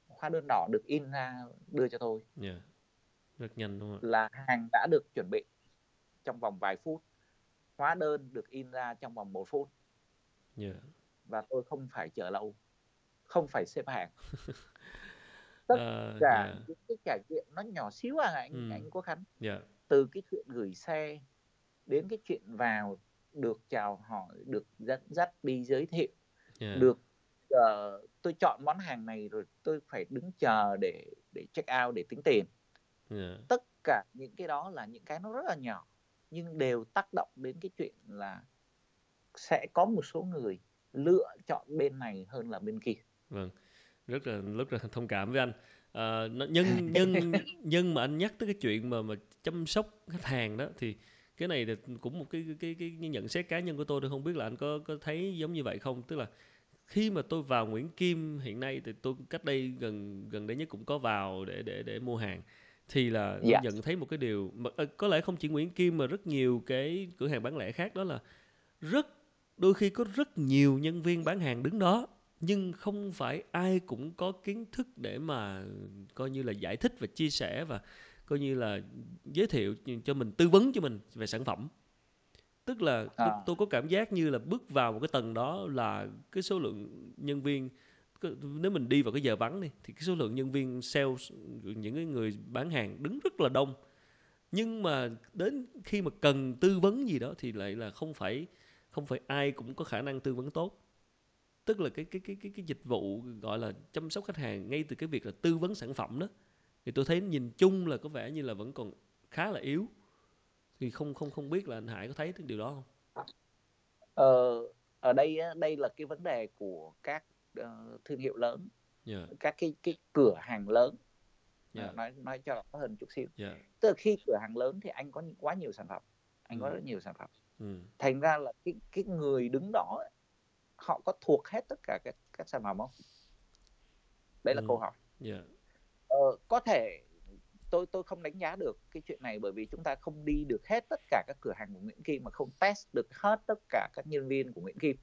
hóa đơn đỏ được in ra đưa cho tôi Dạ. Rất nhanh đúng không là hàng đã được chuẩn bị trong vòng vài phút hóa đơn được in ra trong vòng một phút Dạ. và tôi không phải chờ lâu không phải xếp hàng tất Ờ, cả dạ. những cái trải nghiệm nó nhỏ xíu à anh Ừ. anh Quốc Khánh Dạ. từ cái chuyện gửi xe đến cái chuyện vào được chào hỏi được dẫn dắt đi giới thiệu Dạ. được ờ, tôi chọn món hàng này rồi tôi phải đứng chờ để để check out để tính tiền Dạ. tất cả những cái đó là những cái nó rất là nhỏ nhưng đều tác động đến cái chuyện là sẽ có một số người lựa chọn bên này hơn là bên kia Vâng, rất là rất là thông cảm với anh. À, nhân nhân nhân mà anh nhắc tới cái chuyện mà mà chăm sóc khách hàng đó thì cái này là cũng một cái cái cái, cái nhận xét cá nhân của tôi tôi không biết là anh có có thấy giống như vậy không tức là khi mà tôi vào Nguyễn Kim hiện nay thì tôi cách đây gần gần đây nhất cũng có vào để để để mua hàng thì là tôi Dạ. nhận thấy một cái điều mà ờ, có lẽ không chỉ Nguyễn Kim mà rất nhiều cái cửa hàng bán lẻ khác đó là rất đôi khi có rất nhiều nhân viên bán hàng đứng đó nhưng không phải ai cũng có kiến thức để mà coi như là giải thích và chia sẻ và coi như là giới thiệu cho mình tư vấn cho mình về sản phẩm tức là tôi, À. tôi có cảm giác như là bước vào một cái tầng đó là cái số lượng nhân viên nếu mình đi vào cái giờ vắng đi thì cái số lượng nhân viên sales những cái người bán hàng đứng rất là đông. Nhưng mà đến khi mà cần tư vấn gì đó thì lại là không phải không phải ai cũng có khả năng tư vấn tốt. Tức là cái cái cái cái cái dịch vụ gọi là chăm sóc khách hàng ngay từ cái việc là tư vấn sản phẩm đó thì tôi thấy nhìn chung là có vẻ như là vẫn còn khá là yếu thì không không không biết là anh Hải có thấy cái điều đó không? Ờ, ở đây đây là cái vấn đề của các ờ, thương hiệu lớn. Dạ. Các cái cái cửa hàng lớn. Dạ. nói nói cho rõ hơn chút xíu. Dạ. Tức là khi cửa hàng lớn thì anh có quá nhiều sản phẩm. Anh có Ừ. rất nhiều sản phẩm. Ừ. Thành ra là cái cái người đứng đó họ có thuộc hết tất cả các các sản phẩm không? Đấy là Ừ. câu hỏi. Dạ. ờ, có thể tôi tôi không đánh giá được cái chuyện này bởi vì chúng ta không đi được hết tất cả các cửa hàng của Nguyễn Kim mà không test được hết tất cả các nhân viên của Nguyễn Kim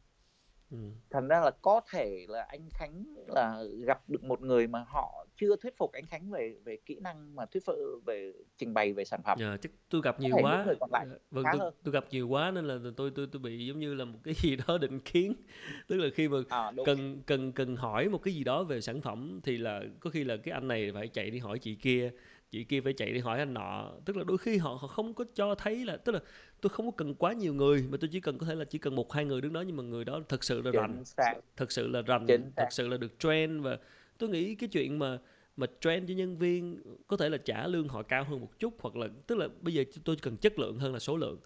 Ừ. thành ra là có thể là anh Khánh là gặp được một người mà họ chưa thuyết phục anh Khánh về về kỹ năng mà thuyết phục về trình bày về sản phẩm Dạ, chắc tôi gặp nhiều quá. người còn lại Dạ, Vâng, tôi, hơn. tôi gặp nhiều quá nên là tôi tôi tôi bị giống như là một cái gì đó định kiến. Tức là khi mà à, cần cần cần hỏi một cái gì đó về sản phẩm thì là có khi là cái anh này phải chạy đi hỏi chị kia chị kia phải chạy đi hỏi anh nọ. Tức là đôi khi họ họ không có cho thấy là tức là tôi không có cần quá nhiều người mà tôi chỉ cần có thể là chỉ cần một hai người đứng đó nhưng mà người đó thật sự là rành. xác. Thật sự là rành thật sự là được trend và tôi nghĩ cái chuyện mà mà trend cho nhân viên có thể là trả lương họ cao hơn một chút hoặc là tức là bây giờ tôi cần chất lượng hơn là số lượng.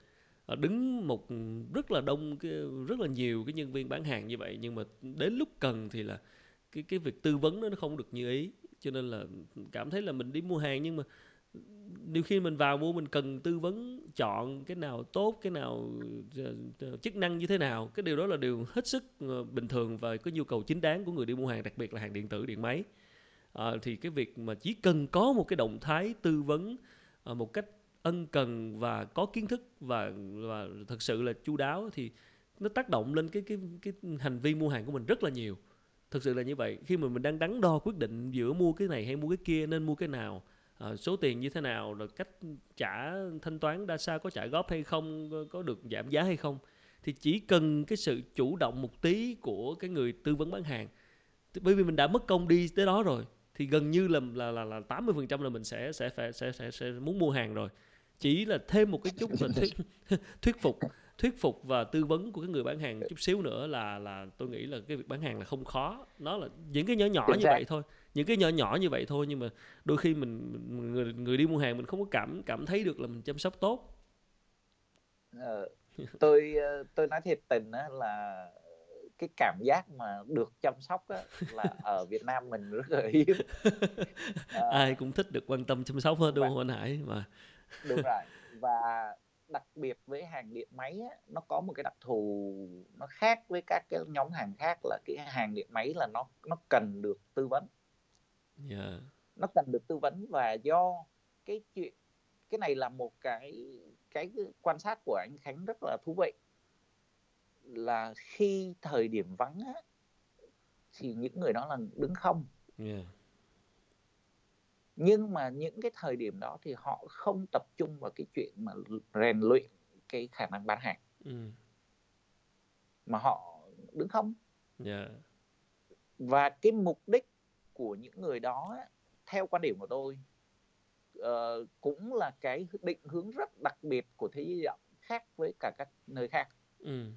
Ờ, đứng một rất là đông cái rất là nhiều cái nhân viên bán hàng như vậy nhưng mà đến lúc cần thì là cái cái việc tư vấn nó không được như ý cho nên là cảm thấy là mình đi mua hàng nhưng mà nhiều khi mình vào mua mình cần tư vấn chọn cái nào tốt cái nào ờ, ờ, chức năng như thế nào. Cái điều đó là điều hết sức ờ, bình thường và có nhu cầu chính đáng của người đi mua hàng đặc biệt là hàng điện tử điện máy. À, thì cái việc mà chỉ cần có một cái động thái tư vấn à, một cách ân cần và có kiến thức và và thật sự là chu đáo thì nó tác động lên cái cái cái hành vi mua hàng của mình rất là nhiều thực sự là như vậy. Khi mà mình đang đắn đo quyết định giữa mua cái này hay mua cái kia nên mua cái nào à, số tiền như thế nào rồi cách trả thanh toán đa sao có trả góp hay không có- có được giảm giá hay không thì chỉ cần cái sự chủ động một tí của cái người tư vấn bán hàng. Bởi vì mình đã mất công đi tới đó rồi thì gần như là là là là tám mươi phần trăm là mình sẽ sẽ phải sẽ, sẽ sẽ muốn mua hàng rồi. Chỉ là thêm một cái chút là thuyết thuyết phục thuyết phục và tư vấn của cái người bán hàng chút xíu nữa là là tôi nghĩ là cái việc bán hàng là không khó. Nó là những cái nhỏ nhỏ Chính như xác. vậy thôi. Những cái nhỏ nhỏ như vậy thôi nhưng mà đôi khi mình, mình người người đi mua hàng mình không có cảm cảm thấy được là mình chăm sóc tốt. Ờ, tôi ờ, tôi nói thiệt tình á là cái cảm giác mà được chăm sóc á là ở Việt Nam mình rất là hiếm. Ai cũng thích được quan tâm chăm sóc hết đúng không anh Hải? Mà đúng rồi. Và đặc biệt với hàng điện máy á, nó có một cái đặc thù nó khác với các cái nhóm hàng khác là cái hàng điện máy là nó nó cần được tư vấn yeah. nó cần được tư vấn và do cái chuyện cái này là một cái cái quan sát của anh Khánh rất là thú vị là khi thời điểm vắng á, thì những người đó là đứng không Yeah. Nhưng mà những cái thời điểm đó thì họ không tập trung vào cái chuyện mà rèn luyện cái khả năng bán hàng Ừ. mà họ đứng không Yeah. và cái mục đích của những người đó theo quan điểm của tôi ờ, cũng là cái định hướng rất đặc biệt của thế giới di động khác với cả các nơi khác Ừ.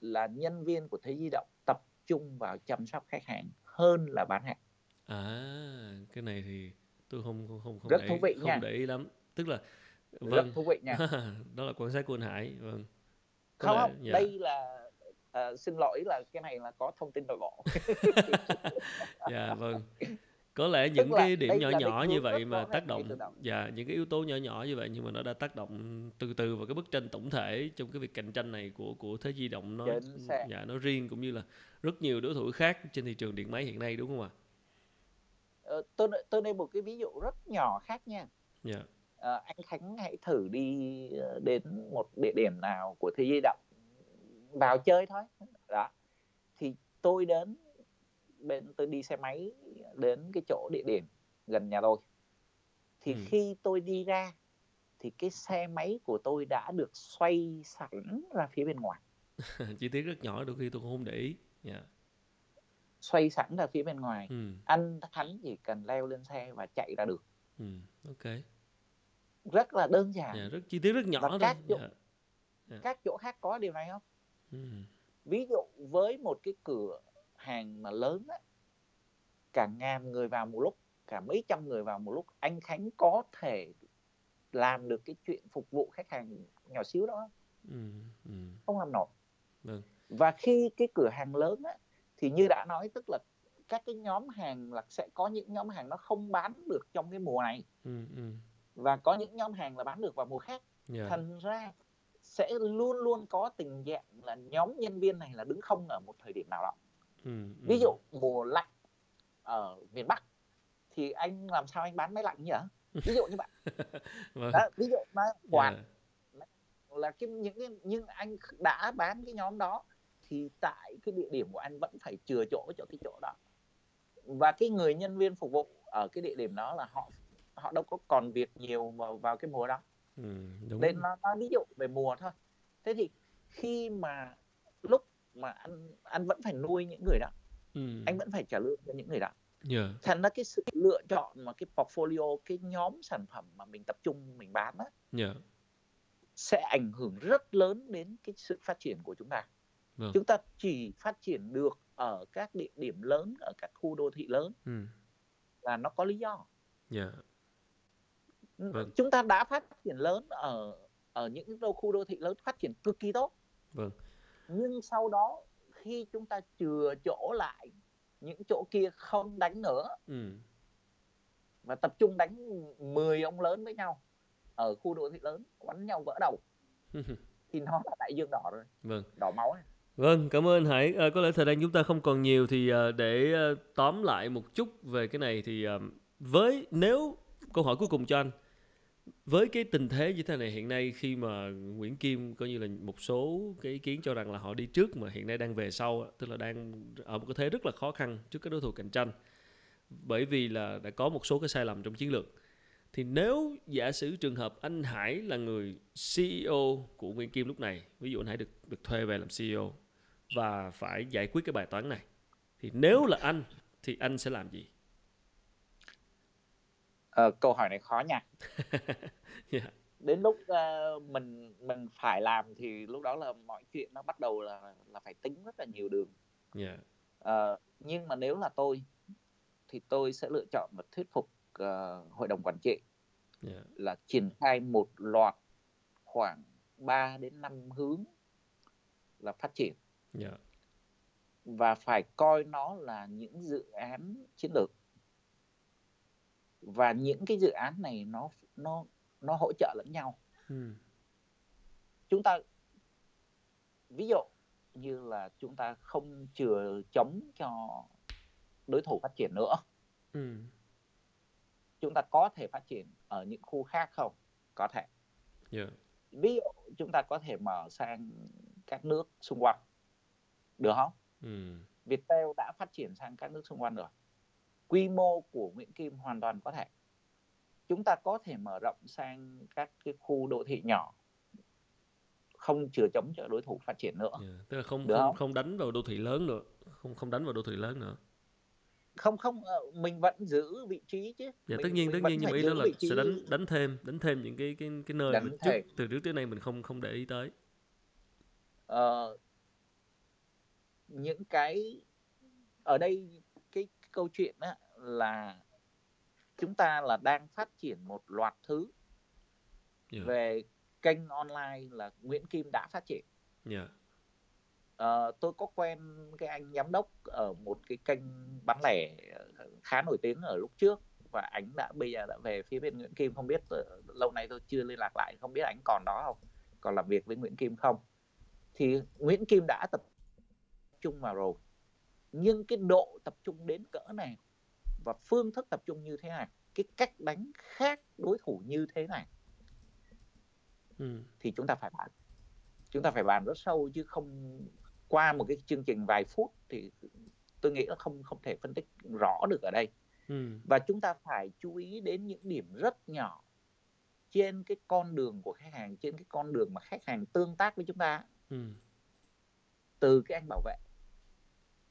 là nhân viên của thế giới di động tập trung vào chăm sóc khách hàng hơn là bán hàng À, cái này thì tôi không không không không Rất để thú vị không nha. để ý lắm. Tức là rất vâng, thú vị nha đó là quan sát của anh Hải. Vâng. Có không lẽ- không dạ. đây là ờ, xin lỗi là cái này là có thông tin nội bộ Dạ vâng. Có lẽ những cái điểm nhỏ nhỏ như vậy rất mà tác động dạ những cái yếu tố nhỏ nhỏ như vậy nhưng mà nó đã tác động từ từ vào cái bức tranh tổng thể trong cái việc cạnh tranh này của của thế di động nó dạ nó riêng cũng như là rất nhiều đối thủ khác trên thị trường điện máy hiện nay đúng không ạ? Ờ, tôi tôi đây một cái ví dụ rất nhỏ khác nha Dạ. Ờ, anh Khánh hãy thử đi ờ, đến một địa điểm nào của thế giới động vào chơi thôi đó thì tôi đến bên tôi đi xe máy đến cái chỗ địa điểm gần nhà tôi thì Ừ. khi tôi đi ra thì cái xe máy của tôi đã được xoay sẵn ra phía bên ngoài Chi tiết rất nhỏ đôi khi tôi cũng không để ý. Dạ. Xoay sẵn ra phía bên ngoài Ừ. anh Khánh chỉ cần leo lên xe và chạy ra được Ừ. Ok. rất là đơn giản Dạ, rất chi tiết rất nhỏ Và thôi. các chỗ- Dạ. các chỗ khác có điều này không Ừ. ví dụ với một cái cửa hàng mà lớn á, cả ngàn người vào một lúc cả mấy trăm người vào một lúc anh Khánh có thể làm được cái chuyện phục vụ khách hàng nhỏ xíu đó Ừ. Ừ. không làm nổi Vâng. và khi cái cửa hàng lớn á, thì như đã nói tức là các cái nhóm hàng là sẽ có những nhóm hàng nó không bán được trong cái mùa này Ừ. Ừ. và có những nhóm hàng là bán được vào mùa khác Dạ. thành ra sẽ luôn luôn có tình trạng là nhóm nhân viên này là đứng không ở một thời điểm nào đó Ừ. Ừ. ví dụ mùa lạnh ở miền Bắc thì anh làm sao anh bán máy lạnh nhỉ ví dụ như vậy vâng đó, ví dụ nó quạt yeah. là cái những cái nhưng anh đã bán cái nhóm đó thì tại cái địa điểm của anh vẫn phải chừa chỗ cho cái chỗ đó và cái người nhân viên phục vụ ở cái địa điểm đó là họ họ đâu có còn việc nhiều vào, vào cái mùa đó ừ, đúng nên nó, nó ví dụ về mùa thôi thế thì khi mà lúc mà anh anh vẫn phải nuôi những người đó ừ. anh vẫn phải trả lương cho những người đó yeah. thành ra cái sự lựa chọn mà cái portfolio cái nhóm sản phẩm mà mình tập trung mình bán á Yeah. sẽ ảnh hưởng rất lớn đến cái sự phát triển của chúng ta Vâng. chúng ta chỉ phát triển được ở các địa điểm lớn ở các khu đô thị lớn Ừ. là nó có lý do Yeah. Vâng. chúng ta đã phát triển lớn ở ở những đô khu đô thị lớn phát triển cực kỳ tốt Vâng. nhưng sau đó khi chúng ta chừa chỗ lại những chỗ kia không đánh nữa Ừ. và tập trung đánh 10 ông lớn với nhau ở khu đô thị lớn quắn nhau vỡ đầu thì nó là đại dương đỏ rồi Vâng. đỏ máu ấy. Vâng, cảm ơn Hải. À, có lẽ thời gian chúng ta không còn nhiều thì à, để à, tóm lại một chút về cái này thì à, với nếu câu hỏi cuối cùng cho anh với cái tình thế như thế này hiện nay khi mà Nguyễn Kim coi như là một số cái ý kiến cho rằng là họ đi trước mà hiện nay đang về sau tức là đang ở một cái thế rất là khó khăn trước các đối thủ cạnh tranh bởi vì là đã có một số cái sai lầm trong chiến lược thì nếu giả sử trường hợp anh Hải là người CEO của Nguyễn Kim lúc này ví dụ anh Hải được được thuê về làm CEO và phải giải quyết cái bài toán này thì nếu là anh thì anh sẽ làm gì Ờ, câu hỏi này khó nha yeah. đến lúc ờ, mình mình phải làm thì lúc đó là mọi chuyện nó bắt đầu là là phải tính rất là nhiều đường Yeah. Ờ, nhưng mà nếu là tôi thì tôi sẽ lựa chọn và thuyết phục ờ, hội đồng quản trị Yeah. là triển khai một loạt khoảng 3 đến 5 hướng là phát triển Yeah. và phải coi nó là những dự án chiến lược và những cái dự án này nó nó nó hỗ trợ lẫn nhau Ừ. chúng ta ví dụ như là chúng ta không chừa chống cho đối thủ phát triển nữa Ừ. chúng ta có thể phát triển ở những khu khác không có thể Yeah. ví dụ chúng ta có thể mở sang các nước xung quanh được không Ừ. Viettel đã phát triển sang các nước xung quanh rồi quy mô của Nguyễn Kim hoàn toàn có thể chúng ta có thể mở rộng sang các cái khu đô thị nhỏ không chừa chống cho đối thủ phát triển nữa Yeah. Tức là không Được không không? không đánh vào đô thị lớn nữa, không không đánh vào đô thị lớn nữa. không không ờ, mình vẫn giữ vị trí chứ Dạ Mình- tất nhiên tất nhiên nhưng mà ý đó là sẽ đánh đánh thêm đánh thêm những cái cái cái nơi Đánh mà trước, từ trước tới nay mình không không để ý tới. Ờ, những cái ở đây cái, câu chuyện á, là chúng ta là đang phát triển một loạt thứ Yeah. về kênh online là Nguyễn Kim đã phát triển Yeah. Ờ, tôi có quen cái anh giám đốc ở một cái kênh bán lẻ khá nổi tiếng ở lúc trước và anh đã bây giờ đã về phía bên Nguyễn Kim không biết lâu nay tôi chưa liên lạc lại không biết anh còn đó không còn làm việc với Nguyễn Kim không thì Nguyễn Kim đã tập trung vào rồi nhưng cái độ tập trung đến cỡ này và phương thức tập trung như thế này cái cách đánh khác đối thủ như thế này Ừ. thì chúng ta phải bàn chúng ta phải bàn rất sâu chứ không qua một cái chương trình vài phút thì tôi nghĩ là không không thể phân tích rõ được ở đây Ừ. và chúng ta phải chú ý đến những điểm rất nhỏ trên cái con đường của khách hàng trên cái con đường mà khách hàng tương tác với chúng ta Ừ. từ cái anh bảo vệ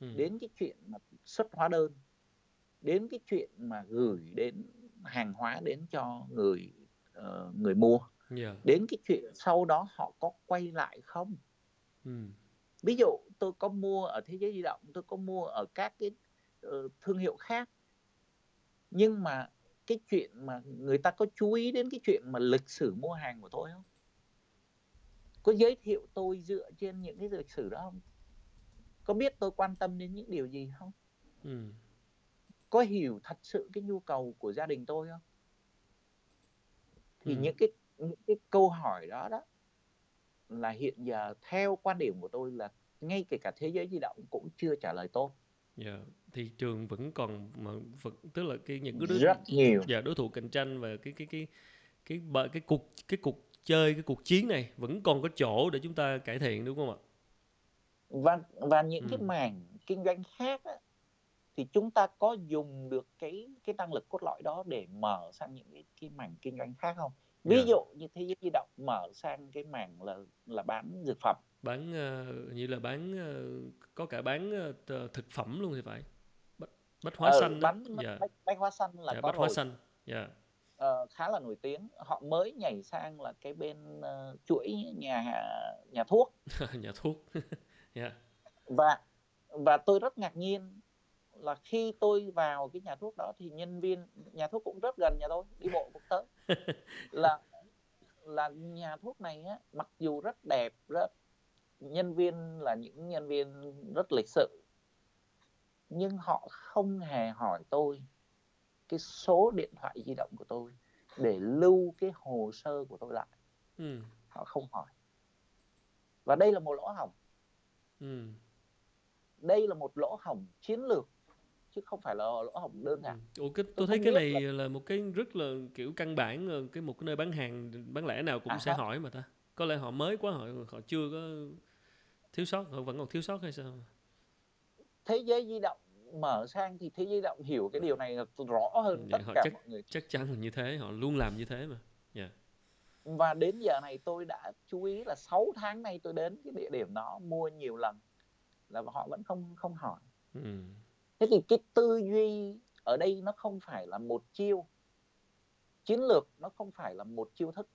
Ừ. đến cái chuyện mà xuất hóa đơn đến cái chuyện mà gửi đến hàng hóa đến cho người ờ, người mua Yeah. đến cái chuyện sau đó họ có quay lại không Ừ. ví dụ tôi có mua ở thế giới di động tôi có mua ở các cái ờ, thương hiệu khác nhưng mà cái chuyện mà người ta có chú ý đến cái chuyện mà lịch sử mua hàng của tôi không có giới thiệu tôi dựa trên những cái lịch sử đó không có biết tôi quan tâm đến những điều gì không Ừ. có hiểu thật sự cái nhu cầu của gia đình tôi không thì Ừ. những cái những cái câu hỏi đó đó là hiện giờ theo quan điểm của tôi là ngay kể cả thế giới di động cũng chưa trả lời tốt Dạ, thị trường vẫn còn mà vẫn tức là cái những cái đối rất nhiều dạ đối thủ cạnh tranh và cái cái cái cái cái, cái cuộc cái cuộc chơi cái cuộc chiến này vẫn còn có chỗ để chúng ta cải thiện đúng không ạ? Và và những cái Ừ. mảng kinh doanh khác á, thì chúng ta có dùng được cái cái năng lực cốt lõi đó để mở sang những cái cái mảng kinh doanh khác không ví Dạ. dụ như thế giới di động mở sang cái mảng là là bán dược phẩm Bán ờ, như là bán ờ, có cả bán t- thực phẩm luôn thì phải. Bách, bách hóa ờ, xanh đó. bán Dạ. bách, bách hóa xanh là Dạ, có bách hóa rồi xanh. Dạ. ờ, khá là nổi tiếng họ mới nhảy sang là cái bên ờ, chuỗi nhà nhà thuốc Nhà thuốc. Dạ. và và tôi rất ngạc nhiên là khi tôi vào cái nhà thuốc đó thì nhân viên nhà thuốc cũng rất gần nhà tôi đi bộ cũng tới là là nhà thuốc này á mặc dù rất đẹp rất nhân viên là những nhân viên rất lịch sự nhưng họ không hề hỏi tôi cái số điện thoại di động của tôi để lưu cái hồ sơ của tôi lại Ừ. họ không hỏi và đây là một lỗ hổng Ừ. đây là một lỗ hổng chiến lược chứ không phải là lỗ hổng đơn Ừ. giản Ủa cái tôi tôi thấy cái này là là một cái rất là kiểu căn bản ờ, cái một cái nơi bán hàng bán lẻ nào cũng à sẽ ha, hỏi mà ta. Có lẽ họ mới quá họ họ chưa có thiếu sót họ vẫn còn thiếu sót hay sao? thế giới di động mở sang thì thế giới di động hiểu cái điều này rõ hơn Dạ tất họ cả chắc mọi người chắc chắn là như thế, họ luôn làm như thế mà. Dạ. Và đến giờ này tôi đã chú ý là 6 tháng nay tôi đến cái địa điểm đó mua nhiều lần là họ vẫn không không hỏi Ừ. thế thì cái tư duy ở đây nó không phải là một chiêu chiến lược nó không phải là một chiêu thức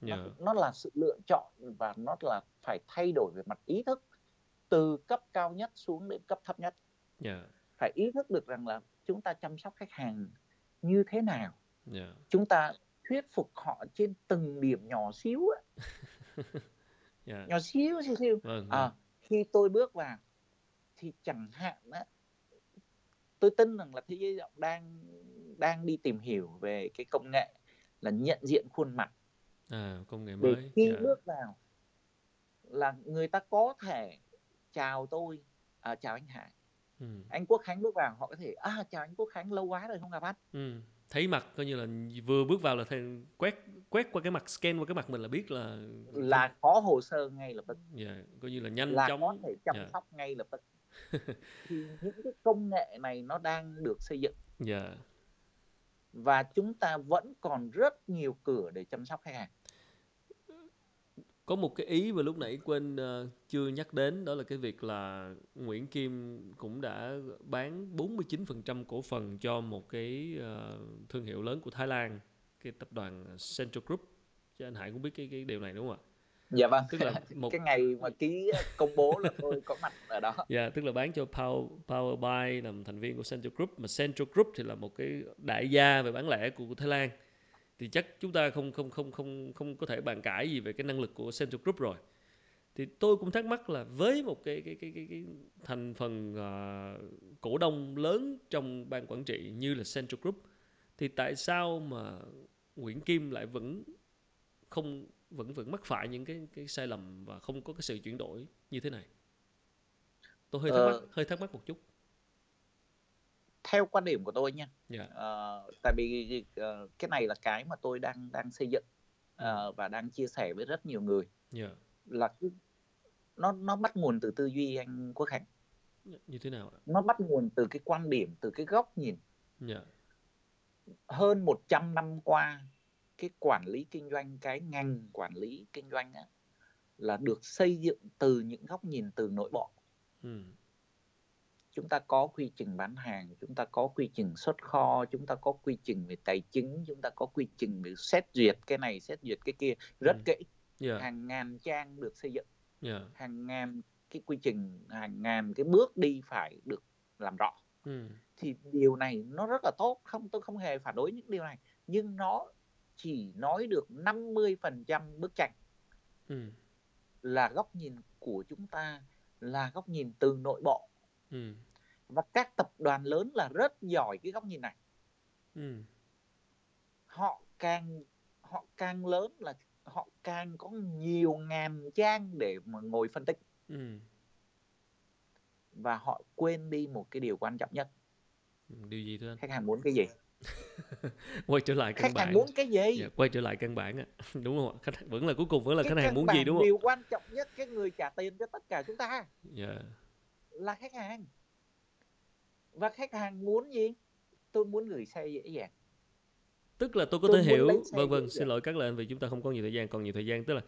nó Dạ. nó là sự lựa chọn và nó là phải thay đổi về mặt ý thức từ cấp cao nhất xuống đến cấp thấp nhất Dạ. phải ý thức được rằng là chúng ta chăm sóc khách hàng như thế nào Dạ. chúng ta thuyết phục họ trên từng điểm nhỏ xíu á, Dạ. nhỏ xíu xíu xíu Vâng, vâng. à, khi tôi bước vào thì chẳng hạn á, tôi tin rằng là thế giới di động đang đang đi tìm hiểu về cái công nghệ là nhận diện khuôn mặt À công nghệ để mới. khi Dạ. bước vào là người ta có thể chào tôi à, chào anh Hải Ừ. anh Quốc Khánh bước vào họ có thể à chào anh Quốc Khánh lâu quá rồi không gặp anh Ừ. Thấy mặt coi như là vừa bước vào là thằng quét quét qua cái mặt scan qua cái mặt mình là biết là là có hồ sơ ngay lập tức dạ, coi như là nhanh là chóng. có thể chăm Dạ. sóc ngay lập tức thì những cái công nghệ này nó đang được xây dựng Dạ. và chúng ta vẫn còn rất nhiều cửa để chăm sóc khách hàng Có một cái ý mà lúc nãy quên ờ, chưa nhắc đến đó là cái việc là Nguyễn Kim cũng đã bán 49% cổ phần cho một cái ờ, thương hiệu lớn của Thái Lan, cái tập đoàn Central Group. Chứ anh Hải cũng biết cái cái điều này đúng không ạ? dạ vâng Tức là một cái ngày mà ký công bố là tôi có mặt ở đó Dạ, tức là bán cho Power, Powerbuy làm thành viên của Central Group mà Central Group thì là một cái đại gia về bán lẻ của, của Thái Lan. Thì chắc chúng ta không không không không không có thể bàn cãi gì về cái năng lực của Central Group rồi. Thì tôi cũng thắc mắc là với một cái cái cái cái, cái thành phần ờ, cổ đông lớn trong ban quản trị như là Central Group thì tại sao mà Nguyễn Kim lại vẫn không vẫn vẫn mắc phải những cái cái sai lầm và không có cái sự chuyển đổi như thế này? Tôi hơi thắc Ờ. mắc, hơi thắc mắc một chút. Theo quan điểm của tôi nha Dạ. ờ, tại vì ờ, cái này là cái mà tôi đang đang xây dựng ờ, và đang chia sẻ với rất nhiều người Dạ. là nó nó bắt nguồn từ tư duy anh Quốc Khánh Như thế nào ạ? nó bắt nguồn từ cái quan điểm từ cái góc nhìn Dạ. hơn 100 năm qua cái quản lý kinh doanh cái ngành quản lý kinh doanh á, là được xây dựng từ những góc nhìn từ nội bộ Ừ. chúng ta có quy trình bán hàng chúng ta có quy trình xuất kho chúng ta có quy trình về tài chính chúng ta có quy trình về xét duyệt cái này xét duyệt cái kia rất Ừ. kỹ Dạ. hàng ngàn trang được xây dựng Dạ. hàng ngàn cái quy trình hàng ngàn cái bước đi phải được làm rõ Ừ. thì điều này nó rất là tốt không tôi không hề phản đối những điều này nhưng nó chỉ nói được 50% bức tranh Ừ. là góc nhìn của chúng ta là góc nhìn từ nội bộ Ừ. và các tập đoàn lớn là rất giỏi cái góc nhìn này. Ừ. họ càng họ càng lớn là họ càng có nhiều ngàn trang để mà ngồi phân tích. Ừ. và họ quên đi một cái điều quan trọng nhất. Điều gì thưa anh? Khách hàng muốn cái gì? Quay trở lại căn khách bản. hàng muốn cái gì? Dạ, quay trở lại căn bản á. Đúng không ạ? Khách vẫn là cuối cùng vẫn là cái khách hàng muốn gì đúng không? điều quan trọng nhất cái người trả tiền cho tất cả chúng ta. Dạ là khách hàng. Và khách hàng muốn gì? Tôi muốn gửi xe dễ dàng. Tức là tôi có Tôi thể hiểu vâng vâng xin lỗi các lời anh vì chúng ta không có nhiều thời gian còn nhiều thời gian tức là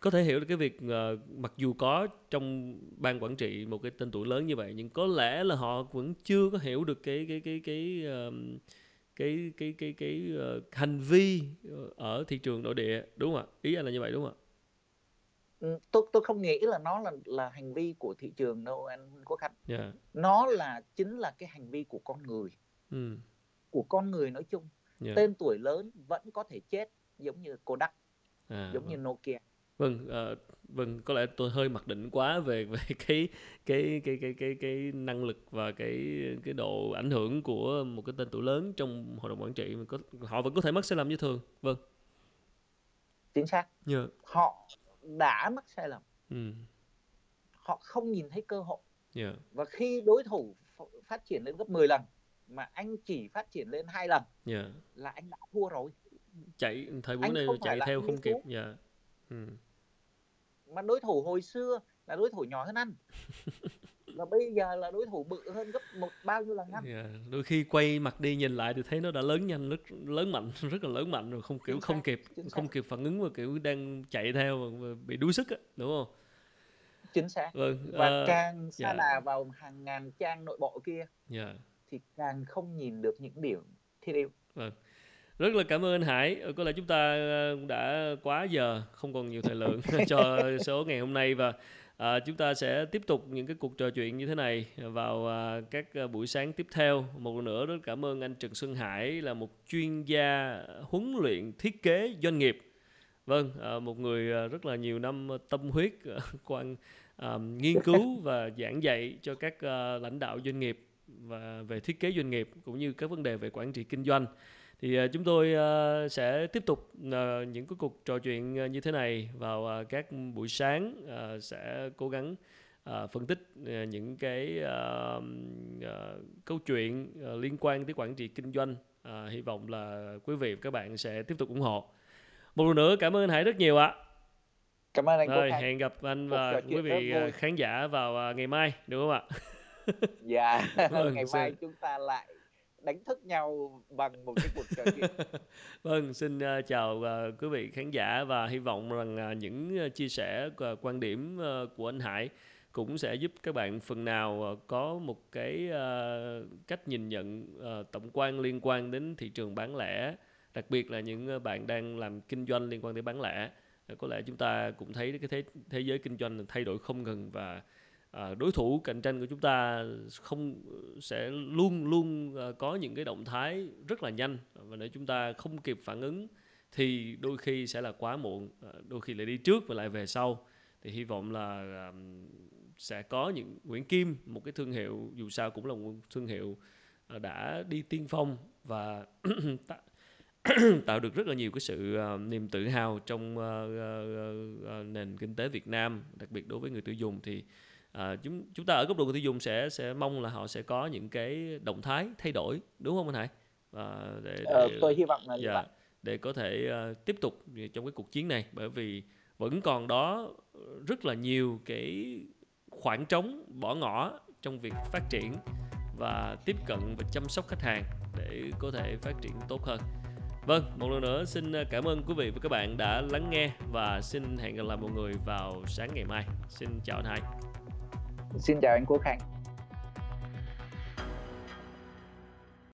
có thể hiểu được cái việc ờ, mặc dù có trong ban quản trị một cái tên tuổi lớn như vậy nhưng có lẽ là họ vẫn chưa có hiểu được cái cái cái cái ờm, cái cái cái cái, ờ, hành vi ờ, ở thị trường nội địa đúng không ạ? Ý anh là như vậy đúng không ạ tôi tôi không nghĩ là nó là là hành vi của thị trường đâu anh Quốc Khánh. Dạ. Nó là chính là cái hành vi của con người. Ừ của con người nói chung. Dạ. Tên tuổi lớn vẫn có thể chết giống như Kodak à, giống vâng. như Nokia. Vâng ờ, vâng có lẽ tôi hơi mặc định quá về về cái cái cái cái cái cái năng lực và cái cái độ ảnh hưởng của một cái tên tuổi lớn trong hội đồng quản trị. Có họ vẫn có thể mắc sai lầm như thường. Vâng. Chính xác. Dạ. Họ đã mắc sai lầm. Ừ. Họ không nhìn thấy cơ hội. Dạ và khi đối thủ ph- phát triển lên gấp 10 lần mà anh chỉ phát triển lên hai lần dạ là anh đã thua rồi. Chạy thời buổi này chạy theo không kịp dạ ừ. Mà đối thủ hồi xưa là đối thủ nhỏ hơn anh và bây giờ là đối thủ bự hơn gấp một bao nhiêu lần anh dạ đôi khi quay mặt đi nhìn lại thì thấy nó đã lớn nhanh rất lớn mạnh rất là lớn mạnh rồi không kiểu không kịp không kịp phản ứng và kiểu đang chạy theo và bị đuối sức á đúng không chính xác vâng và ờ, càng sa dạ. đà vào hàng ngàn trang nội bộ kia dạ thì càng không nhìn được những điều thiết yếu Vâng. Rất là cảm ơn anh Hải. Ờ, Có lẽ chúng ta ờ, đã quá giờ, không còn nhiều thời lượng cho số ngày hôm nay và à, chúng ta sẽ tiếp tục những cái cuộc trò chuyện như thế này vào à, các à, buổi sáng tiếp theo. Một lần nữa rất cảm ơn anh Trần Xuân Hải là một chuyên gia huấn luyện thiết kế doanh nghiệp. Vâng, à, một người à, rất là nhiều năm tâm huyết à, quan à, nghiên cứu và giảng dạy cho các à, lãnh đạo doanh nghiệp và về thiết kế doanh nghiệp cũng như các vấn đề về quản trị kinh doanh thì à, chúng tôi à, sẽ tiếp tục à, những cái cuộc trò chuyện như thế này vào các buổi sáng sẽ cố gắng phân tích những cái câu chuyện liên quan tới quản trị kinh doanh. Hy vọng là quý vị và các bạn sẽ tiếp tục ủng hộ. Một lần nữa cảm ơn anh Hải rất nhiều ạ. Cảm ơn anh rồi hẹn gặp anh và quý vị khán giả vào ngày mai được không ạ? Dạ. Ngày mai chúng ta lại đánh thức nhau bằng một cái cuộc trò chuyện Vâng, xin uh, chào uh, quý vị khán giả và hy vọng rằng uh, những uh, chia sẻ uh, quan điểm uh, của anh Hải cũng sẽ giúp các bạn phần nào có một cái uh, cách nhìn nhận uh, tổng quan liên quan đến thị trường bán lẻ, đặc biệt là những bạn đang làm kinh doanh liên quan tới bán lẻ. Uh, có lẽ chúng ta cũng thấy cái thế thế giới kinh doanh thay đổi không ngừng và à, đối thủ cạnh tranh của chúng ta không sẽ luôn luôn ờ, có những cái động thái rất là nhanh và nếu chúng ta không kịp phản ứng thì đôi khi sẽ là quá muộn. Ờ, đôi khi lại đi trước và lại về sau. Thì hy vọng là sẽ có những Nguyễn Kim một cái thương hiệu dù sao cũng là một thương hiệu đã đi tiên phong và tạo- được rất là nhiều cái sự niềm tự hào trong nền kinh tế Việt Nam đặc biệt đối với người tiêu dùng. Thì à, chúng chúng ta ở góc độ người tiêu dùng sẽ sẽ mong là họ sẽ có những cái động thái thay đổi đúng không anh Hải và để, để ờ, tôi hy vọng là dạ, vậy để có thể ờ, tiếp tục trong cái cuộc chiến này bởi vì vẫn còn đó rất là nhiều cái khoảng trống bỏ ngỏ trong việc phát triển và tiếp cận và chăm sóc khách hàng để có thể phát triển tốt hơn. Vâng, một lần nữa xin cảm ơn quý vị và các bạn đã lắng nghe và xin hẹn gặp lại mọi người vào sáng ngày mai. Xin chào anh Hải xin chào anh Quốc Khánh